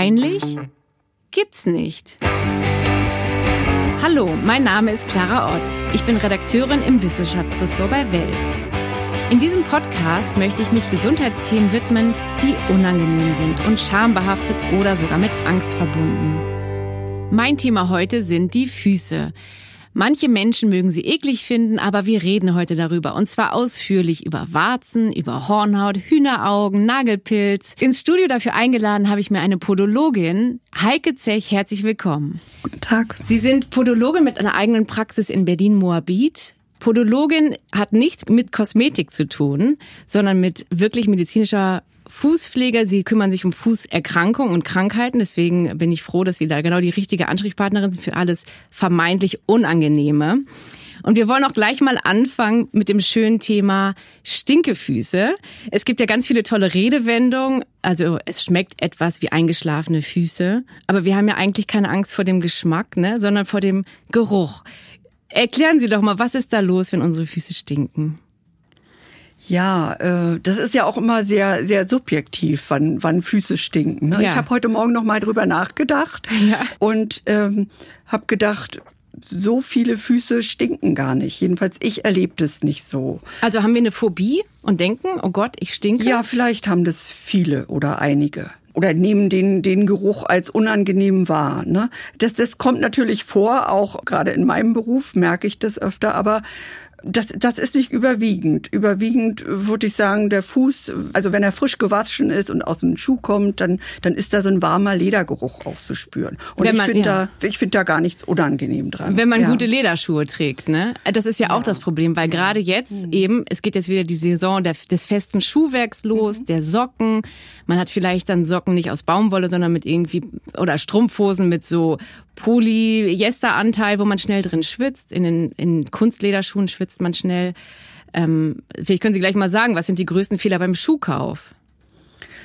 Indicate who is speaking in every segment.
Speaker 1: Peinlich? Gibt's nicht. Hallo, mein Name ist Clara Ott. Ich bin Redakteurin im Wissenschaftsressort bei Welt. In diesem Podcast möchte ich mich Gesundheitsthemen widmen, die unangenehm sind und schambehaftet oder sogar mit Angst verbunden. Mein Thema heute sind die Füße. Manche Menschen mögen sie eklig finden, aber wir reden heute darüber. Und zwar ausführlich über Warzen, über Hornhaut, Hühneraugen, Nagelpilz. Ins Studio dafür eingeladen habe ich mir eine Podologin. Heike Zech, herzlich willkommen.
Speaker 2: Guten Tag.
Speaker 1: Sie sind Podologin mit einer eigenen Praxis in Berlin-Moabit. Podologin hat nichts mit Kosmetik zu tun, sondern mit wirklich medizinischer Fußpfleger. Sie kümmern sich um Fußerkrankungen und Krankheiten. Deswegen bin ich froh, dass Sie da genau die richtige Ansprechpartnerin sind für alles vermeintlich Unangenehme. Und wir wollen auch gleich mal anfangen mit dem schönen Thema Stinkefüße. Es gibt ja ganz viele tolle Redewendungen. Also es schmeckt etwas wie eingeschlafene Füße. Aber wir haben ja eigentlich keine Angst vor dem Geschmack, ne, sondern vor dem Geruch. Erklären Sie doch mal, was ist da los, wenn unsere Füße stinken?
Speaker 2: Ja, äh, das ist ja auch immer sehr, sehr subjektiv, wann, wann Füße stinken. Ne? Ja. Ich habe heute Morgen noch mal drüber nachgedacht ja. und ähm, habe gedacht, so viele Füße stinken gar nicht. Jedenfalls ich erlebe das nicht so.
Speaker 1: Also haben wir eine Phobie und denken, oh Gott, ich stinke?
Speaker 2: Ja, vielleicht haben das viele oder einige oder nehmen den, den Geruch als unangenehm wahr. Ne? Das, das kommt natürlich vor, auch gerade in meinem Beruf merke ich das öfter, aber das, das ist nicht überwiegend. Überwiegend würde ich sagen, der Fuß, also wenn er frisch gewaschen ist und aus dem Schuh kommt, dann, dann ist da so ein warmer Ledergeruch auch zu spüren. Und wenn ich finde ja. da, ich finde da gar nichts unangenehm dran.
Speaker 1: Wenn man ja. gute Lederschuhe trägt, ne? Das ist ja, ja. auch das Problem, weil gerade jetzt mhm. eben, es geht jetzt wieder die Saison der, des festen Schuhwerks los, mhm. der Socken. Man hat vielleicht dann Socken nicht aus Baumwolle, sondern mit irgendwie, oder Strumpfhosen mit so Polyesteranteil, wo man schnell drin schwitzt. In den in Kunstlederschuhen schwitzt man schnell. Ähm, vielleicht können Sie gleich mal sagen, was sind die größten Fehler beim Schuhkauf?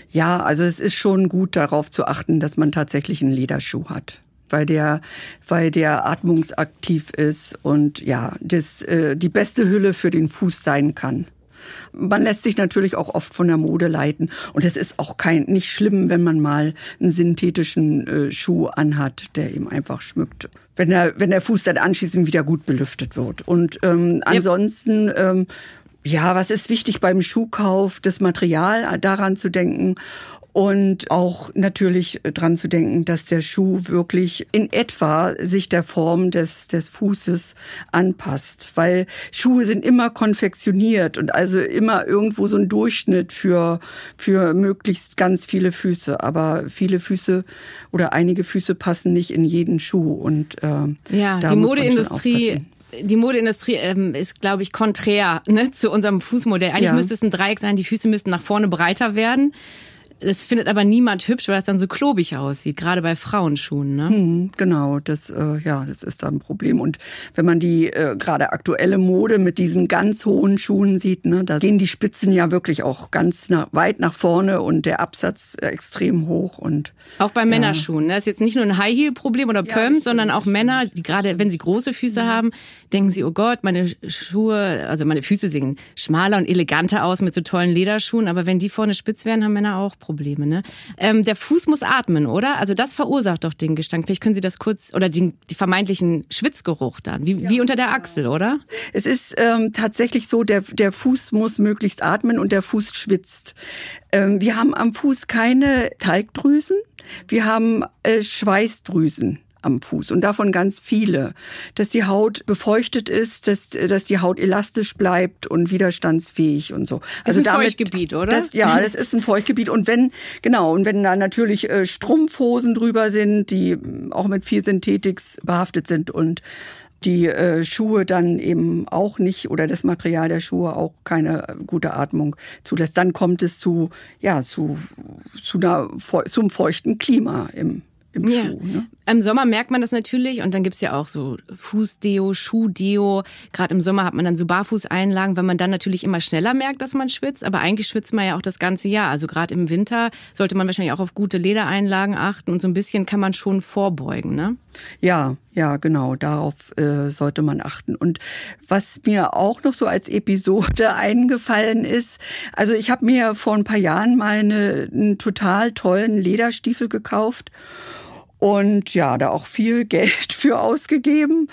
Speaker 2: Ja, also es ist schon gut darauf zu achten, dass man tatsächlich einen Lederschuh hat weil der, weil der atmungsaktiv ist und ja, das äh, die beste Hülle für den Fuß sein kann. Man lässt sich natürlich auch oft von der Mode leiten. Und es ist auch kein, nicht schlimm, wenn man mal einen synthetischen äh, Schuh anhat, der ihm einfach schmückt. Wenn der, wenn der Fuß dann anschließend wieder gut belüftet wird. Und ähm, ansonsten, ähm, ja, was ist wichtig beim Schuhkauf? Das Material, daran zu denken und auch natürlich dran zu denken, dass der Schuh wirklich in etwa sich der Form des, des Fußes anpasst, weil Schuhe sind immer konfektioniert und also immer irgendwo so ein Durchschnitt für, für möglichst ganz viele Füße. Aber viele Füße oder einige Füße passen nicht in jeden Schuh und äh,
Speaker 1: ja, die Modeindustrie die Modeindustrie ähm, ist, glaube ich, konträr ne, zu unserem Fußmodell. Eigentlich ja. müsste es ein Dreieck sein, die Füße müssten nach vorne breiter werden. Das findet aber niemand hübsch, weil das dann so klobig aussieht, gerade bei Frauenschuhen. Ne?
Speaker 2: Hm, genau, das äh, ja, das ist dann ein Problem. Und wenn man die äh, gerade aktuelle Mode mit diesen ganz hohen Schuhen sieht, ne, da gehen die Spitzen ja wirklich auch ganz nach, weit nach vorne und der Absatz äh, extrem hoch und
Speaker 1: auch bei ja. Männerschuhen. Ne? Das ist jetzt nicht nur ein High Heel Problem oder Pump, ja, sondern auch Männer, die gerade, wenn sie große Füße mhm. haben, denken sie, oh Gott, meine Schuhe, also meine Füße sehen schmaler und eleganter aus mit so tollen Lederschuhen. Aber wenn die vorne spitz werden, haben Männer auch Probleme. Ne? Ähm, der Fuß muss atmen, oder? Also das verursacht doch den Gestank. Vielleicht können Sie das kurz, oder die, die vermeintlichen Schwitzgeruch dann, wie, ja. wie unter der Achsel, oder?
Speaker 2: Es ist ähm, tatsächlich so, der, der Fuß muss möglichst atmen und der Fuß schwitzt. Ähm, wir haben am Fuß keine Talgdrüsen, wir haben äh, Schweißdrüsen am Fuß und davon ganz viele, dass die Haut befeuchtet ist, dass, dass die Haut elastisch bleibt und widerstandsfähig und so.
Speaker 1: Also ist ein damit, Feuchtgebiet, oder?
Speaker 2: Das, ja, das ist ein Feuchtgebiet und wenn genau und wenn da natürlich äh, Strumpfhosen drüber sind, die auch mit viel Synthetik behaftet sind und die äh, Schuhe dann eben auch nicht oder das Material der Schuhe auch keine gute Atmung zulässt, dann kommt es zu ja zu zu einer zum feuchten Klima im im ja. Schuh. Ne?
Speaker 1: Im Sommer merkt man das natürlich und dann gibt's ja auch so Fußdeo, Schuhdeo. Gerade im Sommer hat man dann so Barfußeinlagen, weil man dann natürlich immer schneller merkt, dass man schwitzt. Aber eigentlich schwitzt man ja auch das ganze Jahr. Also gerade im Winter sollte man wahrscheinlich auch auf gute Ledereinlagen achten und so ein bisschen kann man schon vorbeugen, ne?
Speaker 2: Ja, ja, genau. Darauf äh, sollte man achten. Und was mir auch noch so als Episode eingefallen ist, also ich habe mir vor ein paar Jahren mal eine, einen total tollen Lederstiefel gekauft und ja, da auch viel Geld für ausgegeben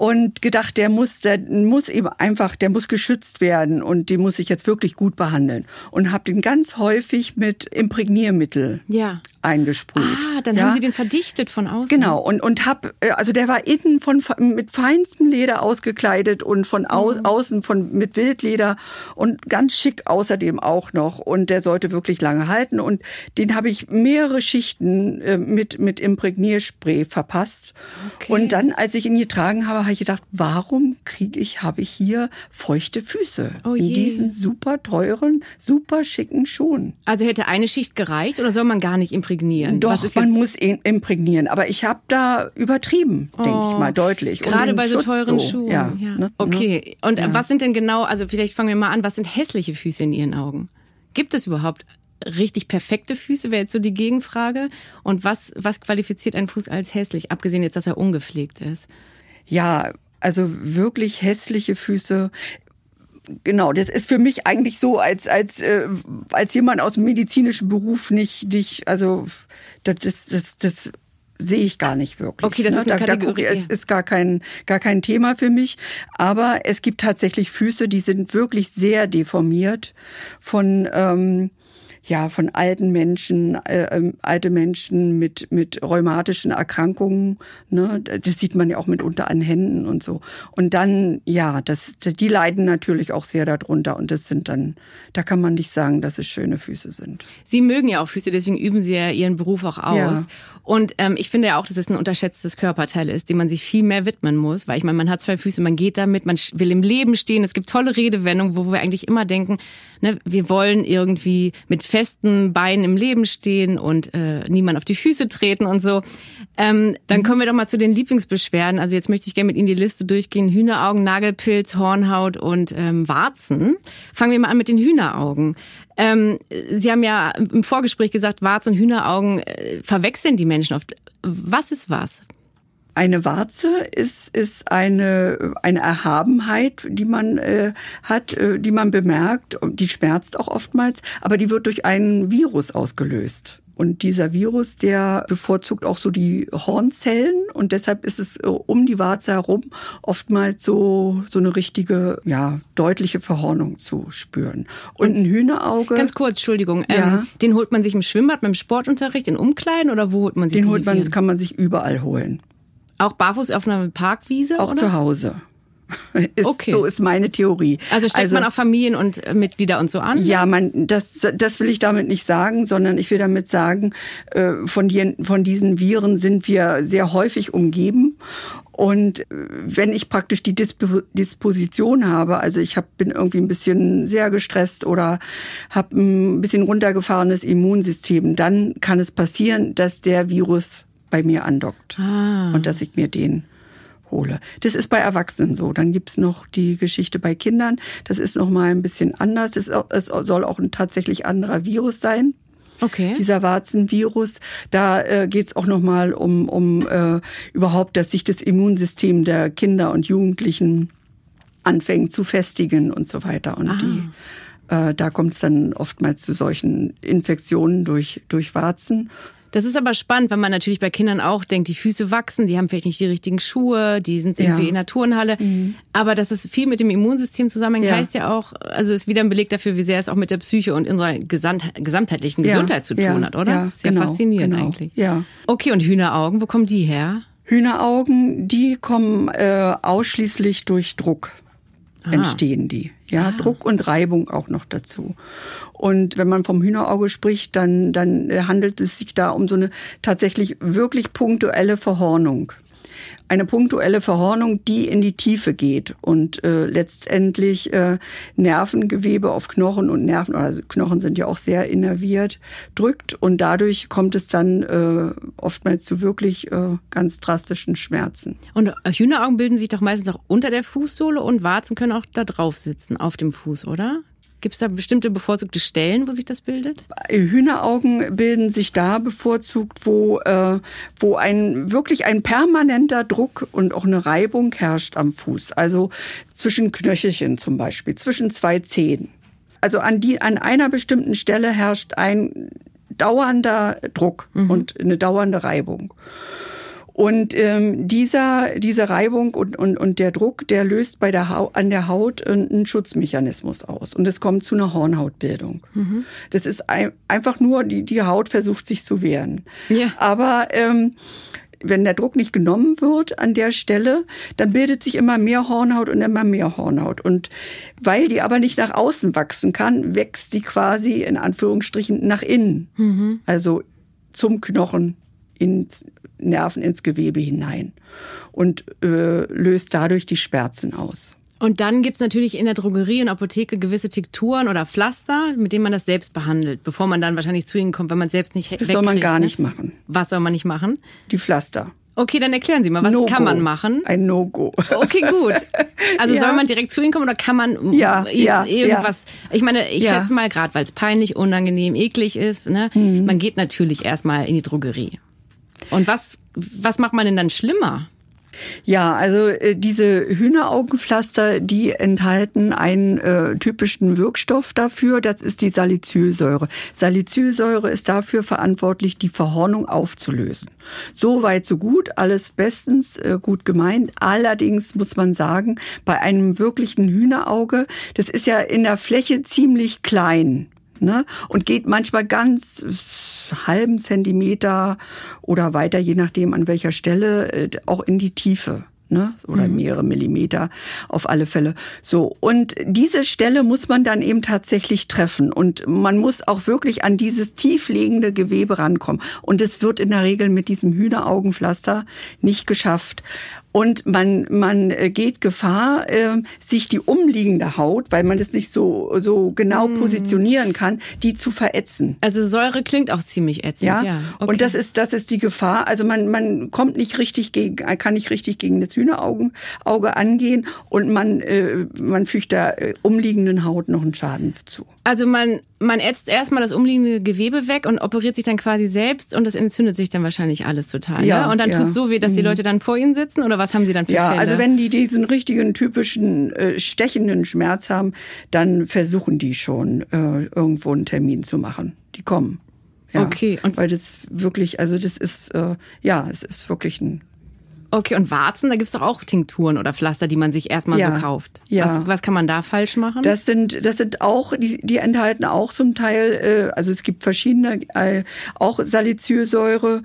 Speaker 2: und gedacht, der muss, der muss eben einfach, der muss geschützt werden und den muss ich jetzt wirklich gut behandeln und habe den ganz häufig mit Imprägniermittel
Speaker 1: ja.
Speaker 2: eingesprüht.
Speaker 1: Ah, dann
Speaker 2: ja?
Speaker 1: haben Sie den verdichtet von außen.
Speaker 2: Genau und und hab äh, also der war innen von mit feinstem Leder ausgekleidet und von au, mhm. außen von mit Wildleder und ganz schick außerdem auch noch und der sollte wirklich lange halten und den habe ich mehrere Schichten äh, mit mit Imprägnierspray verpasst okay. und dann als ich ihn getragen habe habe ich gedacht, warum kriege ich, habe ich hier feuchte Füße oh in diesen super teuren, super schicken Schuhen.
Speaker 1: Also hätte eine Schicht gereicht oder soll man gar nicht imprägnieren?
Speaker 2: Doch, man muss imprägnieren. Aber ich habe da übertrieben, oh, denke ich mal, deutlich.
Speaker 1: Gerade bei so teuren so. Schuhen. Ja, ja. Ne? Okay. Und ja. was sind denn genau, also vielleicht fangen wir mal an, was sind hässliche Füße in Ihren Augen? Gibt es überhaupt richtig perfekte Füße, wäre jetzt so die Gegenfrage. Und was, was qualifiziert einen Fuß als hässlich, abgesehen jetzt, dass er ungepflegt ist?
Speaker 2: Ja, also wirklich hässliche Füße. Genau, das ist für mich eigentlich so, als als äh, als jemand aus dem medizinischen Beruf nicht dich, also das das das, das sehe ich gar nicht wirklich.
Speaker 1: Okay, das ne? ist eine da, Kategorie.
Speaker 2: Da, es ist gar kein gar kein Thema für mich, aber es gibt tatsächlich Füße, die sind wirklich sehr deformiert von ähm, ja von alten Menschen, äh, äh, alte Menschen mit mit rheumatischen Erkrankungen. Ne, das sieht man ja auch mitunter an Händen und so. Und dann ja, das die leiden natürlich auch sehr darunter und das sind dann, da kann man nicht sagen, dass es schöne Füße sind.
Speaker 1: Sie mögen ja auch Füße, deswegen üben Sie ja Ihren Beruf auch aus. Ja. Und ähm, ich finde ja auch, dass es ein unterschätztes Körperteil ist, dem man sich viel mehr widmen muss, weil ich meine, man hat zwei Füße, man geht damit, man will im Leben stehen. Es gibt tolle Redewendungen, wo wir eigentlich immer denken, ne, wir wollen irgendwie mit festen Beinen im Leben stehen und äh, niemand auf die Füße treten und so. Ähm, dann mhm. kommen wir doch mal zu den Lieblingsbeschwerden. Also jetzt möchte ich gerne mit Ihnen die Liste durchgehen. Hühneraugen, Nagelpilz, Hornhaut und ähm, Warzen. Fangen wir mal an mit den Hühneraugen. Ähm, Sie haben ja im Vorgespräch gesagt, Warzen und Hühneraugen äh, verwechseln die Menschen oft. Was ist was?
Speaker 2: Eine Warze ist, ist eine, eine Erhabenheit, die man äh, hat, äh, die man bemerkt die schmerzt auch oftmals, aber die wird durch einen Virus ausgelöst. Und dieser Virus, der bevorzugt auch so die Hornzellen und deshalb ist es äh, um die Warze herum oftmals so, so eine richtige, ja, deutliche Verhornung zu spüren. Und ein Hühnerauge.
Speaker 1: Ganz kurz, Entschuldigung. Ähm, ja. Ähm, den holt man sich im Schwimmbad, beim Sportunterricht, in Umkleiden oder wo holt man sich
Speaker 2: den? Den holt man, kann man sich überall holen.
Speaker 1: Auch barfuß auf einer Parkwiese?
Speaker 2: Auch
Speaker 1: oder?
Speaker 2: zu Hause. Ist,
Speaker 1: okay.
Speaker 2: So ist meine Theorie.
Speaker 1: Also steckt also, man auch Familien und äh, Mitglieder und so an?
Speaker 2: Ja, man, das, das will ich damit nicht sagen, sondern ich will damit sagen, äh, von, die, von diesen Viren sind wir sehr häufig umgeben. Und äh, wenn ich praktisch die Disposition habe, also ich hab, bin irgendwie ein bisschen sehr gestresst oder habe ein bisschen runtergefahrenes Immunsystem, dann kann es passieren, dass der Virus bei mir andockt ah. und dass ich mir den hole. Das ist bei Erwachsenen so. Dann gibt's noch die Geschichte bei Kindern. Das ist noch mal ein bisschen anders. Es soll auch ein tatsächlich anderer Virus sein.
Speaker 1: Okay.
Speaker 2: Dieser Warzenvirus, da äh, geht's auch noch mal um, um äh, überhaupt, dass sich das Immunsystem der Kinder und Jugendlichen anfängt zu festigen und so weiter. Und ah. die äh, da kommt es dann oftmals zu solchen Infektionen durch, durch Warzen.
Speaker 1: Das ist aber spannend, weil man natürlich bei Kindern auch denkt, die Füße wachsen, die haben vielleicht nicht die richtigen Schuhe, die sind irgendwie ja. in der Turnhalle. Mhm. Aber dass es viel mit dem Immunsystem zusammenhängt, ja. heißt ja auch, also ist wieder ein Beleg dafür, wie sehr es auch mit der Psyche und unserer gesamt, gesamtheitlichen ja. Gesundheit zu tun hat, oder?
Speaker 2: Ja,
Speaker 1: das ist ja
Speaker 2: genau,
Speaker 1: faszinierend
Speaker 2: genau.
Speaker 1: eigentlich.
Speaker 2: Ja.
Speaker 1: Okay, und Hühneraugen, wo kommen die her?
Speaker 2: Hühneraugen, die kommen äh, ausschließlich durch Druck. Ah. entstehen die. Ja, ah. Druck und Reibung auch noch dazu. Und wenn man vom Hühnerauge spricht, dann, dann handelt es sich da um so eine tatsächlich wirklich punktuelle Verhornung. Eine punktuelle Verhornung, die in die Tiefe geht und äh, letztendlich äh, Nervengewebe auf Knochen und Nerven, also Knochen sind ja auch sehr innerviert, drückt und dadurch kommt es dann äh, oftmals zu wirklich äh, ganz drastischen Schmerzen.
Speaker 1: Und Hühneraugen bilden sich doch meistens auch unter der Fußsohle und Warzen können auch da drauf sitzen, auf dem Fuß, oder? Gibt es da bestimmte bevorzugte Stellen, wo sich das bildet?
Speaker 2: Hühneraugen bilden sich da bevorzugt, wo, äh, wo ein wirklich ein permanenter Druck und auch eine Reibung herrscht am Fuß. Also zwischen Knöchelchen zum Beispiel, zwischen zwei Zehen. Also an, die, an einer bestimmten Stelle herrscht ein dauernder Druck mhm. und eine dauernde Reibung. Und ähm, dieser, diese Reibung und, und, und der Druck, der löst bei der Haut, an der Haut einen Schutzmechanismus aus. Und es kommt zu einer Hornhautbildung. Mhm. Das ist ein, einfach nur, die, die Haut versucht sich zu wehren. Ja. Aber ähm, wenn der Druck nicht genommen wird an der Stelle, dann bildet sich immer mehr Hornhaut und immer mehr Hornhaut. Und weil die aber nicht nach außen wachsen kann, wächst sie quasi in Anführungsstrichen nach innen. Mhm. Also zum Knochen, ins Nerven ins Gewebe hinein und äh, löst dadurch die Schmerzen aus.
Speaker 1: Und dann gibt's natürlich in der Drogerie und Apotheke gewisse Tikturen oder Pflaster, mit denen man das selbst behandelt, bevor man dann wahrscheinlich zu ihnen kommt, wenn man es selbst nicht
Speaker 2: Das soll man gar ne? nicht machen.
Speaker 1: Was soll man nicht machen?
Speaker 2: Die Pflaster.
Speaker 1: Okay, dann erklären Sie mal, was no kann man machen?
Speaker 2: Ein No-Go.
Speaker 1: Okay, gut. Also ja. soll man direkt zu Ihnen kommen oder kann man ja, ja, irgendwas? Ich meine, ich schätze mal, gerade weil es peinlich, unangenehm, eklig ist, ne, mhm. man geht natürlich erstmal in die Drogerie. Und was, was macht man denn dann schlimmer?
Speaker 2: Ja, also äh, diese Hühneraugenpflaster, die enthalten einen äh, typischen Wirkstoff dafür, das ist die Salicylsäure. Salicylsäure ist dafür verantwortlich, die Verhornung aufzulösen. So weit, so gut, alles bestens äh, gut gemeint. Allerdings muss man sagen, bei einem wirklichen Hühnerauge, das ist ja in der Fläche ziemlich klein ne? und geht manchmal ganz halben Zentimeter oder weiter, je nachdem an welcher Stelle, äh, auch in die Tiefe. Ne? oder mhm. mehrere Millimeter auf alle Fälle. So und diese Stelle muss man dann eben tatsächlich treffen und man muss auch wirklich an dieses tiefliegende Gewebe rankommen und es wird in der Regel mit diesem Hühneraugenpflaster nicht geschafft und man man äh, geht Gefahr, äh, sich die umliegende Haut, weil man das nicht so so genau mm. positionieren kann, die zu verätzen.
Speaker 1: Also Säure klingt auch ziemlich ätzend. Ja, ja.
Speaker 2: Okay. und das ist das ist die Gefahr. Also man man kommt nicht richtig gegen, kann nicht richtig gegen das Hühneraugen Auge angehen und man äh, man fügt der äh, umliegenden Haut noch einen Schaden zu.
Speaker 1: Also man man ätzt erstmal das umliegende Gewebe weg und operiert sich dann quasi selbst und das entzündet sich dann wahrscheinlich alles total. Ja, ne? Und dann ja. tut so weh, dass die mhm. Leute dann vor ihnen sitzen oder was haben sie dann für
Speaker 2: ja,
Speaker 1: Fälle?
Speaker 2: also wenn die diesen richtigen typischen äh, stechenden Schmerz haben, dann versuchen die schon äh, irgendwo einen Termin zu machen. Die kommen. Ja,
Speaker 1: okay.
Speaker 2: Und weil das wirklich, also das ist äh, ja, es ist wirklich ein
Speaker 1: Okay, und Warzen, da gibt's doch auch Tinkturen oder Pflaster, die man sich erstmal ja, so kauft. Ja. Was, was kann man da falsch machen?
Speaker 2: Das sind, das sind auch, die, die enthalten auch zum Teil, äh, also es gibt verschiedene, äh, auch Salicylsäure.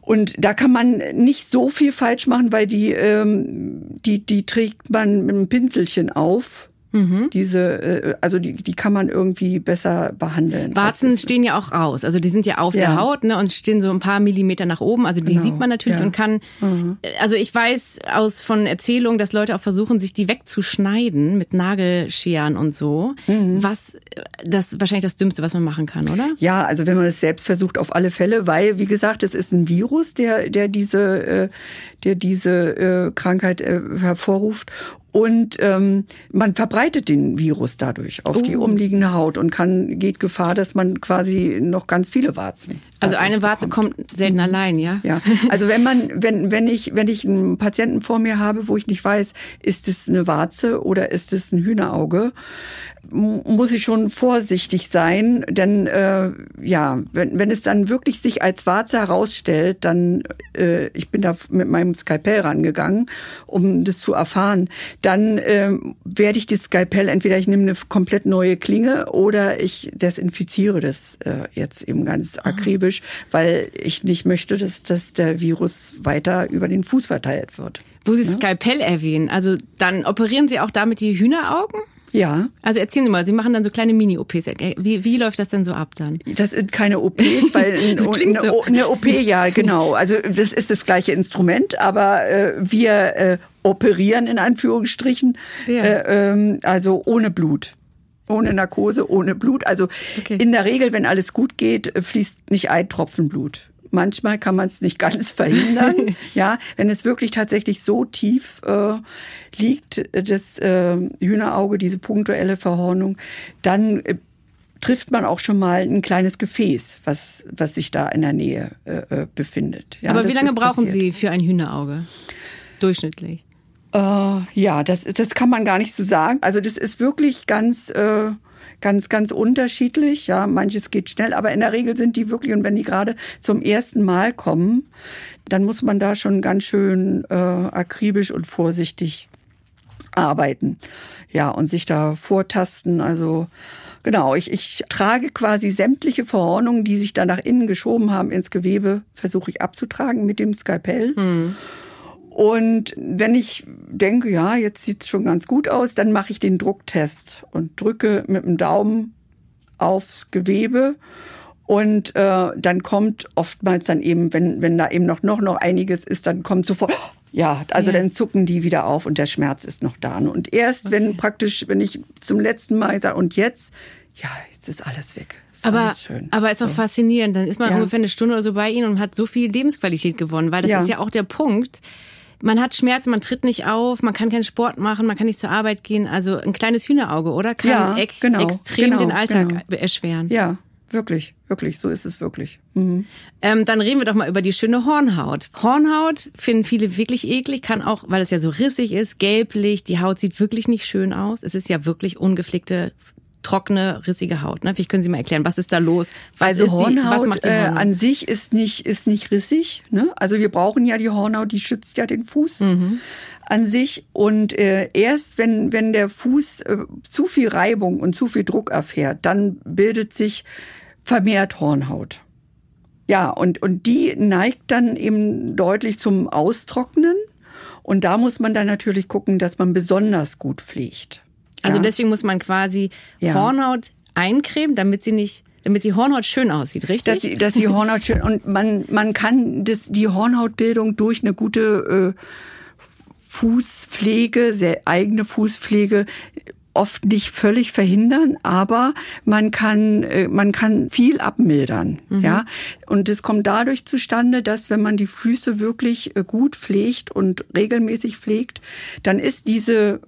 Speaker 2: Und da kann man nicht so viel falsch machen, weil die, ähm, die, die trägt man mit einem Pinselchen auf Mhm. Diese, äh, also die, die kann man irgendwie besser behandeln.
Speaker 1: Warzen stehen ja auch raus. Also die sind ja auf ja. der Haut ne, und stehen so ein paar Millimeter nach oben. Also die genau. sieht man natürlich ja. und kann. Mhm. Also ich weiß aus von Erzählungen, dass Leute auch versuchen, sich die wegzuschneiden mit Nagelscheren und so. Mhm. Was das wahrscheinlich das Dümmste, was man machen kann, oder?
Speaker 2: Ja, also wenn man es selbst versucht, auf alle Fälle, weil wie gesagt, es ist ein Virus, der der diese äh, der diese äh, Krankheit äh, hervorruft und ähm, man verbreitet den Virus dadurch auf oh. die umliegende Haut und kann geht Gefahr, dass man quasi noch ganz viele Warzen.
Speaker 1: Also eine Warze bekommt. kommt selten mhm. allein, ja?
Speaker 2: Ja. Also wenn man, wenn, wenn ich, wenn ich einen Patienten vor mir habe, wo ich nicht weiß, ist es eine Warze oder ist es ein Hühnerauge, muss ich schon vorsichtig sein, denn äh, ja, wenn, wenn es dann wirklich sich als Warze herausstellt, dann äh, ich bin da mit meinem Skalpell rangegangen, um das zu erfahren, dann äh, werde ich das Skalpell entweder ich nehme eine komplett neue Klinge oder ich desinfiziere das äh, jetzt eben ganz ah. akribisch, weil ich nicht möchte, dass, dass der Virus weiter über den Fuß verteilt wird.
Speaker 1: Wo Sie ja? Skalpell erwähnen, also dann operieren Sie auch damit die Hühneraugen?
Speaker 2: Ja.
Speaker 1: Also erzählen Sie mal, Sie machen dann so kleine Mini-OPs. Wie, wie läuft das denn so ab dann?
Speaker 2: Das sind keine OPs, weil eine, so. eine, OP, ja, genau. Also das ist das gleiche Instrument, aber äh, wir äh, operieren in Anführungsstrichen, ja. äh, ähm, also ohne Blut ohne Narkose, ohne Blut. Also okay. in der Regel, wenn alles gut geht, fließt nicht ein Tropfen Blut. Manchmal kann man es nicht ganz verhindern. ja, wenn es wirklich tatsächlich so tief äh, liegt, das äh, Hühnerauge, diese punktuelle Verhornung, dann äh, trifft man auch schon mal ein kleines Gefäß, was, was sich da in der Nähe äh, äh befindet.
Speaker 1: Ja, Aber wie lange brauchen. Sie für ein Hühnerauge? Durchschnittlich?
Speaker 2: Äh, ja, das, das kann man gar nicht so sagen. Also das ist wirklich ganz, äh, ganz, ganz unterschiedlich. Ja, manches geht schnell, aber in der Regel sind die wirklich, und wenn die gerade zum ersten Mal kommen, dann muss man da schon ganz schön äh, akribisch und vorsichtig arbeiten. Ja, und sich da vortasten. Also Genau, ich, ich trage quasi sämtliche Verhornungen, die sich da nach innen geschoben haben ins Gewebe, versuche ich abzutragen mit dem Skalpell. Hm. Und wenn ich denke, ja, jetzt sieht es schon ganz gut aus, dann mache ich den Drucktest und drücke mit dem Daumen aufs Gewebe. Und äh, dann kommt oftmals dann eben, wenn, wenn da eben noch, noch, noch einiges ist, dann kommt sofort, ja, also ja. dann zucken die wieder auf und der Schmerz ist noch da. Und erst okay. wenn praktisch, wenn ich zum letzten Mal sage, und jetzt, ja, jetzt ist alles weg. Ist
Speaker 1: aber,
Speaker 2: alles schön.
Speaker 1: aber ist auch so. faszinierend. Dann ist man ja. ungefähr eine Stunde oder so bei Ihnen und hat so viel Lebensqualität gewonnen, weil das ja. ist ja auch der Punkt man hat Schmerzen, man tritt nicht auf, man kann keinen Sport machen, man kann nicht zur Arbeit gehen. Also ein kleines Hühnerauge, oder? Kann ja, echt genau, extrem genau, den Alltag genau. erschweren.
Speaker 2: Ja, wirklich, wirklich, so ist es wirklich. Mhm.
Speaker 1: Ähm, dann reden wir doch mal über die schöne Hornhaut. Hornhaut finden viele wirklich eklig, kann auch, weil es ja so rissig ist, gelblich, die Haut sieht wirklich nicht schön aus. Es ist ja wirklich ungepflegte trockene, rissige Haut. Ne? Vielleicht können Sie mal erklären, was ist da los?
Speaker 2: Was also Hornhaut, was macht die Hornhaut? Äh, an sich ist nicht, ist nicht rissig. Ne? Also wir brauchen ja die Hornhaut, die schützt ja den Fuß. Mhm. an sich und äh, erst wenn wenn der Fuß äh, zu viel Reibung und zu viel Druck erfährt, dann bildet sich vermehrt Hornhaut. Ja, und und die neigt dann eben deutlich zum Austrocknen und da muss man dann natürlich gucken, dass man besonders gut pflegt.
Speaker 1: Also ja. deswegen muss man quasi ja. Hornhaut eincremen, damit sie nicht damit die Hornhaut schön aussieht, richtig?
Speaker 2: Dass die, dass die Hornhaut schön und man man kann das die Hornhautbildung durch eine gute äh, Fußpflege, sehr eigene Fußpflege oft nicht völlig verhindern, aber man kann äh, man kann viel abmildern, mhm. ja. Und es kommt dadurch zustande, dass wenn man die Füße wirklich äh, gut pflegt und regelmäßig pflegt, dann ist diese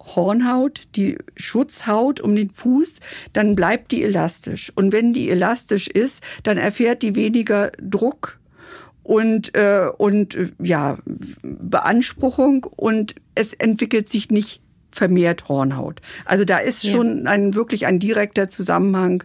Speaker 2: Hornhaut, die Schutzhaut um den Fuß, dann bleibt die elastisch. Und wenn die elastisch ist, dann erfährt die weniger Druck und äh, und äh, ja Beanspruchung und es entwickelt sich nicht vermehrt Hornhaut. Also da ist schon ein wirklich ein direkter Zusammenhang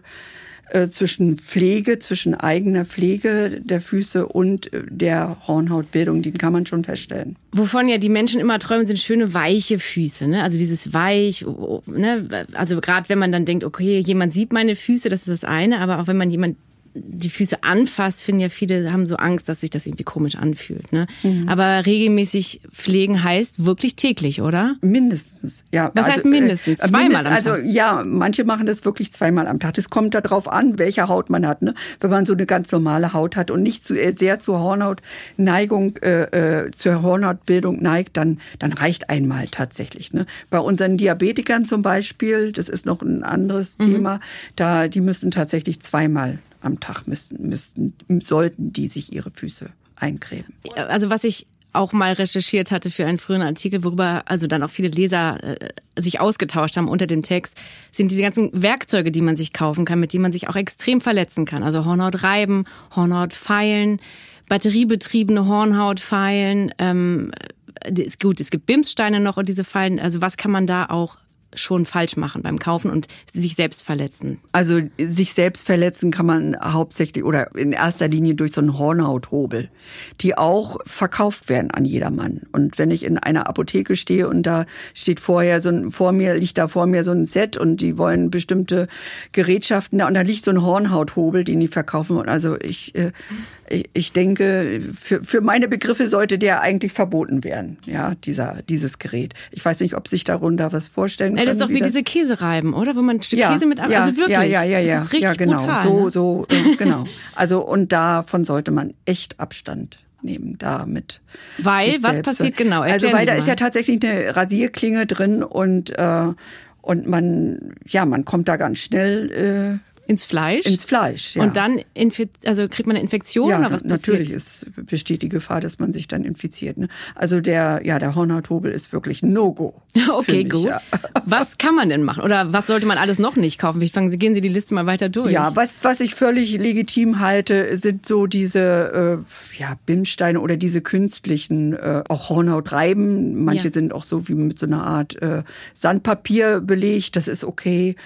Speaker 2: äh, zwischen Pflege, zwischen eigener Pflege der Füße und äh, der Hornhautbildung, den kann man schon feststellen.
Speaker 1: Wovon ja die Menschen immer träumen, sind schöne weiche Füße, ne? Also dieses weich, ne? Also gerade wenn man dann denkt, okay, jemand sieht meine Füße, das ist das eine, aber auch wenn man jemand die Füße anfasst, finden ja viele, haben so Angst, dass sich das irgendwie komisch anfühlt. Ne? Mhm. Aber regelmäßig pflegen heißt wirklich täglich, oder?
Speaker 2: Mindestens, ja.
Speaker 1: Was also, heißt mindestens? Äh, zweimal mindest, am
Speaker 2: Tag? Also ja, manche machen das wirklich zweimal am Tag. Das kommt darauf an, welche Haut man hat. Ne? Wenn man so eine ganz normale Haut hat und nicht zu, äh, sehr zur Hornhautneigung, äh, äh, zur Hornhautbildung neigt, dann, dann reicht einmal tatsächlich. Ne? Bei unseren Diabetikern zum Beispiel, das ist noch ein anderes mhm. Thema, da die müssen tatsächlich zweimal am Tag müssten, müssten, sollten die sich ihre Füße eincremen.
Speaker 1: Also was ich auch mal recherchiert hatte für einen früheren Artikel, worüber also dann auch viele Leser äh, sich ausgetauscht haben unter dem Text, sind diese ganzen Werkzeuge, die man sich kaufen kann, mit denen man sich auch extrem verletzen kann. Also Hornhaut reiben, Hornhaut feilen, batteriebetriebene Hornhaut feilen. Ähm, ist gut, es gibt Bimssteine noch und diese Fallen. Also was kann man da auch schon falsch machen beim Kaufen und sich selbst verletzen?
Speaker 2: Also sich selbst verletzen kann man hauptsächlich oder in erster Linie durch so einen Hornhauthobel, die auch verkauft werden an jedermann. Und wenn ich in einer Apotheke stehe und da steht vorher so ein, vor mir liegt da vor mir so ein Set und die wollen bestimmte Gerätschaften da und da liegt so ein Hornhauthobel, den die verkaufen wollen. Also ich, äh, ich denke, für, für meine Begriffe sollte der eigentlich verboten werden, ja, dieser, dieses Gerät. Ich weiß nicht, ob sich darunter was vorstellen
Speaker 1: Das ist doch wie diese Käsereiben, oder? Wo man ein Stück
Speaker 2: ja,
Speaker 1: Käse mit ab.
Speaker 2: Ja,
Speaker 1: also wirklich.
Speaker 2: Ja, ja, ja, ja.
Speaker 1: Das ist richtig
Speaker 2: ja, genau.
Speaker 1: brutal.
Speaker 2: So,
Speaker 1: ne?
Speaker 2: so, äh, genau. Also und davon sollte man echt Abstand nehmen damit.
Speaker 1: Weil, was passiert genau?
Speaker 2: Also
Speaker 1: Erklären
Speaker 2: weil
Speaker 1: Sie
Speaker 2: da ist ja tatsächlich eine Rasierklinge drin und äh, und man ja man kommt da ganz schnell
Speaker 1: ins Fleisch.
Speaker 2: ins Fleisch. Ja.
Speaker 1: Und dann also kriegt man eine Infektion
Speaker 2: ja,
Speaker 1: oder was passiert?
Speaker 2: natürlich ist, besteht die Gefahr, dass man sich dann infiziert. Ne? Also der, ja, der Hornhauthobel ist wirklich No-Go.
Speaker 1: Okay,
Speaker 2: mich,
Speaker 1: gut.
Speaker 2: Ja.
Speaker 1: Was kann man denn machen? Oder was sollte man alles noch nicht kaufen? Wie fangen Sie, gehen Sie die Liste mal weiter durch.
Speaker 2: Ja, was, was ich völlig legitim halte, sind so diese äh, ja, Bimsteine oder diese künstlichen, äh, auch Hornhautreiben. Manche
Speaker 1: Ja.
Speaker 2: sind auch so wie mit so einer Art äh, Sandpapier belegt, das ist okay.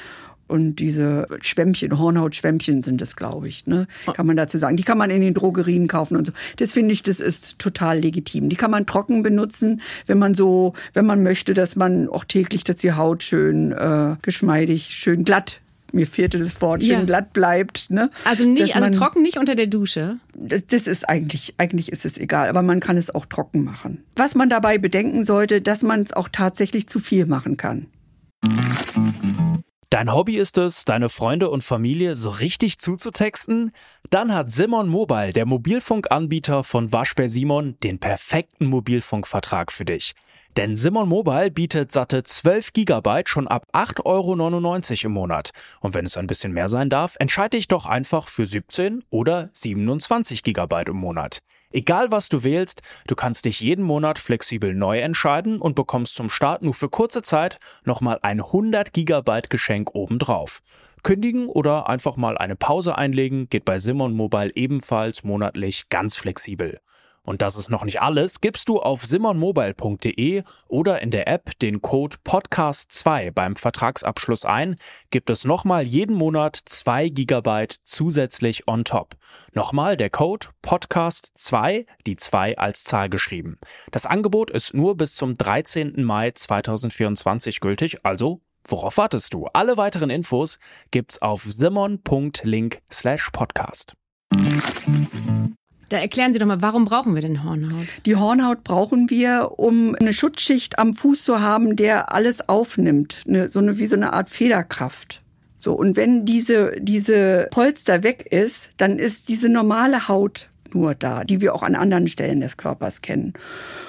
Speaker 2: Und diese Schwämmchen, Hornhautschwämmchen sind es, glaube ich, ne? Kann man dazu sagen. Die kann man in den Drogerien kaufen und so. Das finde ich, das ist total legitim. Die kann man trocken benutzen, wenn man so, wenn man möchte, dass man auch täglich, dass die Haut schön äh, geschmeidig, schön glatt mir fehlte das Wort, schön
Speaker 1: Ja.
Speaker 2: glatt bleibt. Ne?
Speaker 1: Also nicht, also
Speaker 2: man-
Speaker 1: trocken nicht unter der Dusche.
Speaker 2: das, das ist eigentlich, eigentlich ist es egal, aber man kann es auch trocken machen. Was man dabei bedenken sollte, dass man es auch tatsächlich zu viel machen kann.
Speaker 3: Dein Hobby ist es, deine Freunde und Familie so richtig zuzutexten? Dann hat Simon Mobile, der Mobilfunkanbieter von Waschbär Simon, den perfekten Mobilfunkvertrag für dich. Denn Simon Mobile bietet satte 12 Gigabyte schon ab 8,99 Euro im Monat. Und wenn es ein bisschen mehr sein darf, entscheide dich doch einfach für 17 oder 27 Gigabyte im Monat. Egal was du wählst, du kannst dich jeden Monat flexibel neu entscheiden und bekommst zum Start nur für kurze Zeit nochmal ein 100 Gigabyte Geschenk obendrauf. Kündigen oder einfach mal eine Pause einlegen geht bei Simon Mobile ebenfalls monatlich ganz flexibel. Und das ist noch nicht alles. Gibst du auf simonmobile.de oder in der App den Code Podcast2 beim Vertragsabschluss ein, gibt es nochmal jeden Monat 2 GB zusätzlich on top. Nochmal der Code Podcast2, die 2 als Zahl geschrieben. Das Angebot ist nur bis zum 13. Mai 2024 gültig, also worauf wartest du? Alle weiteren Infos gibt's auf simon.link slash podcast.
Speaker 1: Da erklären Sie doch mal, warum brauchen wir denn Hornhaut?
Speaker 2: Die Hornhaut brauchen wir, um eine Schutzschicht am Fuß zu haben, der alles aufnimmt. Eine, so eine, wie so eine Art Federkraft. So, und wenn diese, diese Polster weg ist, dann ist diese normale Haut nur da, die wir auch an anderen Stellen des Körpers kennen.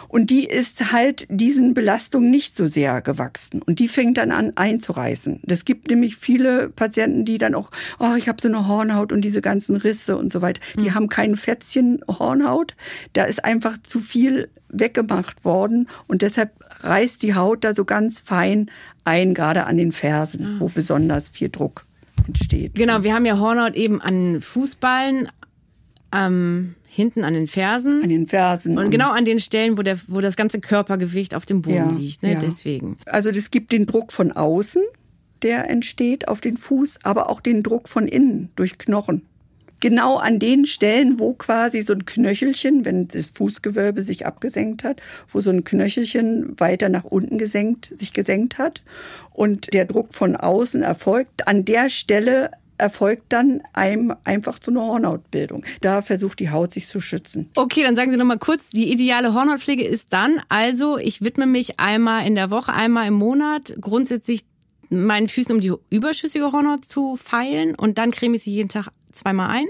Speaker 2: Und die ist halt diesen Belastungen nicht so sehr gewachsen. Und die fängt dann an einzureißen. Das gibt nämlich viele Patienten, die dann auch, oh, ich habe so eine Hornhaut und diese ganzen Risse und so weiter. Die haben kein Fetzchen Hornhaut. Da ist einfach zu viel weggemacht worden. Und deshalb reißt die Haut da so ganz fein ein, gerade an den Fersen, wo besonders viel Druck entsteht.
Speaker 1: Genau, wir haben ja Hornhaut eben an Fußballen, ähm, hinten an den Fersen.
Speaker 2: An den Fersen.
Speaker 1: und genau an den Stellen, wo, der, wo das ganze Körpergewicht auf dem Boden
Speaker 2: Ja,
Speaker 1: liegt. Ne?
Speaker 2: ja.
Speaker 1: Deswegen.
Speaker 2: Also das gibt den Druck von außen, der entsteht auf den Fuß, aber auch den Druck von innen durch Knochen. Genau an den Stellen, wo quasi so ein Knöchelchen, wenn das Fußgewölbe sich abgesenkt hat, wo so ein Knöchelchen weiter nach unten gesenkt, sich gesenkt hat und der Druck von außen erfolgt, an der Stelle erfolgt dann einem einfach so eine Hornhautbildung. Da versucht die Haut sich zu schützen.
Speaker 1: Okay, dann sagen Sie noch mal kurz, die ideale Hornhautpflege ist dann also, ich widme mich einmal in der Woche, einmal im Monat grundsätzlich meinen Füßen, um die überschüssige Hornhaut zu feilen und dann creme ich sie jeden Tag zweimal ein.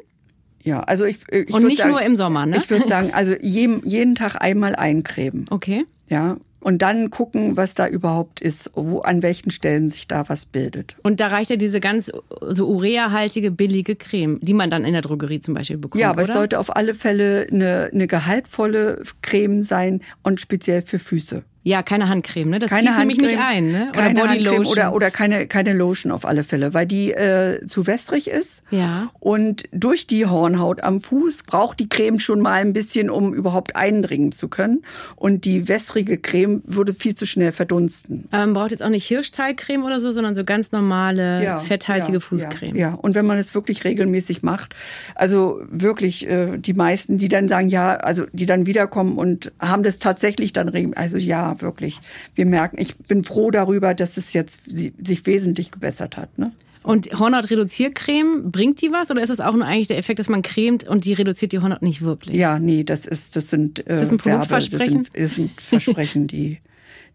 Speaker 2: Ja, also ich, ich
Speaker 1: Und nicht
Speaker 2: sagen,
Speaker 1: nur im Sommer, ne?
Speaker 2: Ich würde sagen, also jeden, jeden Tag einmal eincremen.
Speaker 1: Okay.
Speaker 2: Ja. Und dann gucken, was da überhaupt ist, wo, an welchen Stellen sich da was bildet.
Speaker 1: Und da reicht ja diese ganz so ureahaltige, billige Creme, die man dann in der Drogerie zum Beispiel bekommt.
Speaker 2: Ja, aber
Speaker 1: oder?
Speaker 2: es sollte auf alle Fälle eine, eine gehaltvolle Creme sein und speziell für Füße.
Speaker 1: Ja, keine Handcreme, ne? Das
Speaker 2: Keine
Speaker 1: zieht nämlich
Speaker 2: Handcreme,
Speaker 1: nicht ein, ne? Oder Bodylotion.
Speaker 2: oder, oder keine, keine Lotion auf alle Fälle, weil die äh, zu wässrig ist.
Speaker 1: Ja.
Speaker 2: Und durch die Hornhaut am Fuß braucht die Creme schon mal ein bisschen, um überhaupt eindringen zu können. Und die wässrige Creme würde viel zu schnell verdunsten.
Speaker 1: ähm, braucht jetzt auch nicht Hirschteigcreme oder so, sondern so ganz normale, fetthaltige
Speaker 2: ja,
Speaker 1: Fußcreme.
Speaker 2: Ja, ja, und wenn man es wirklich regelmäßig macht, also wirklich äh, die meisten, die dann sagen, ja, also die dann wiederkommen und haben das tatsächlich dann regelmäßig, also ja, wirklich. Wir merken, ich bin froh darüber, dass es jetzt sich wesentlich gebessert hat. Ne?
Speaker 1: Und Hornhaut-Reduziercreme, bringt die was oder ist das auch nur eigentlich der Effekt, dass man cremt und die reduziert die Hornhaut nicht wirklich?
Speaker 2: Ja, nee, das ist, das sind äh,
Speaker 1: das ein
Speaker 2: Werbe-
Speaker 1: Produktversprechen?
Speaker 2: Das sind, das sind Versprechen, die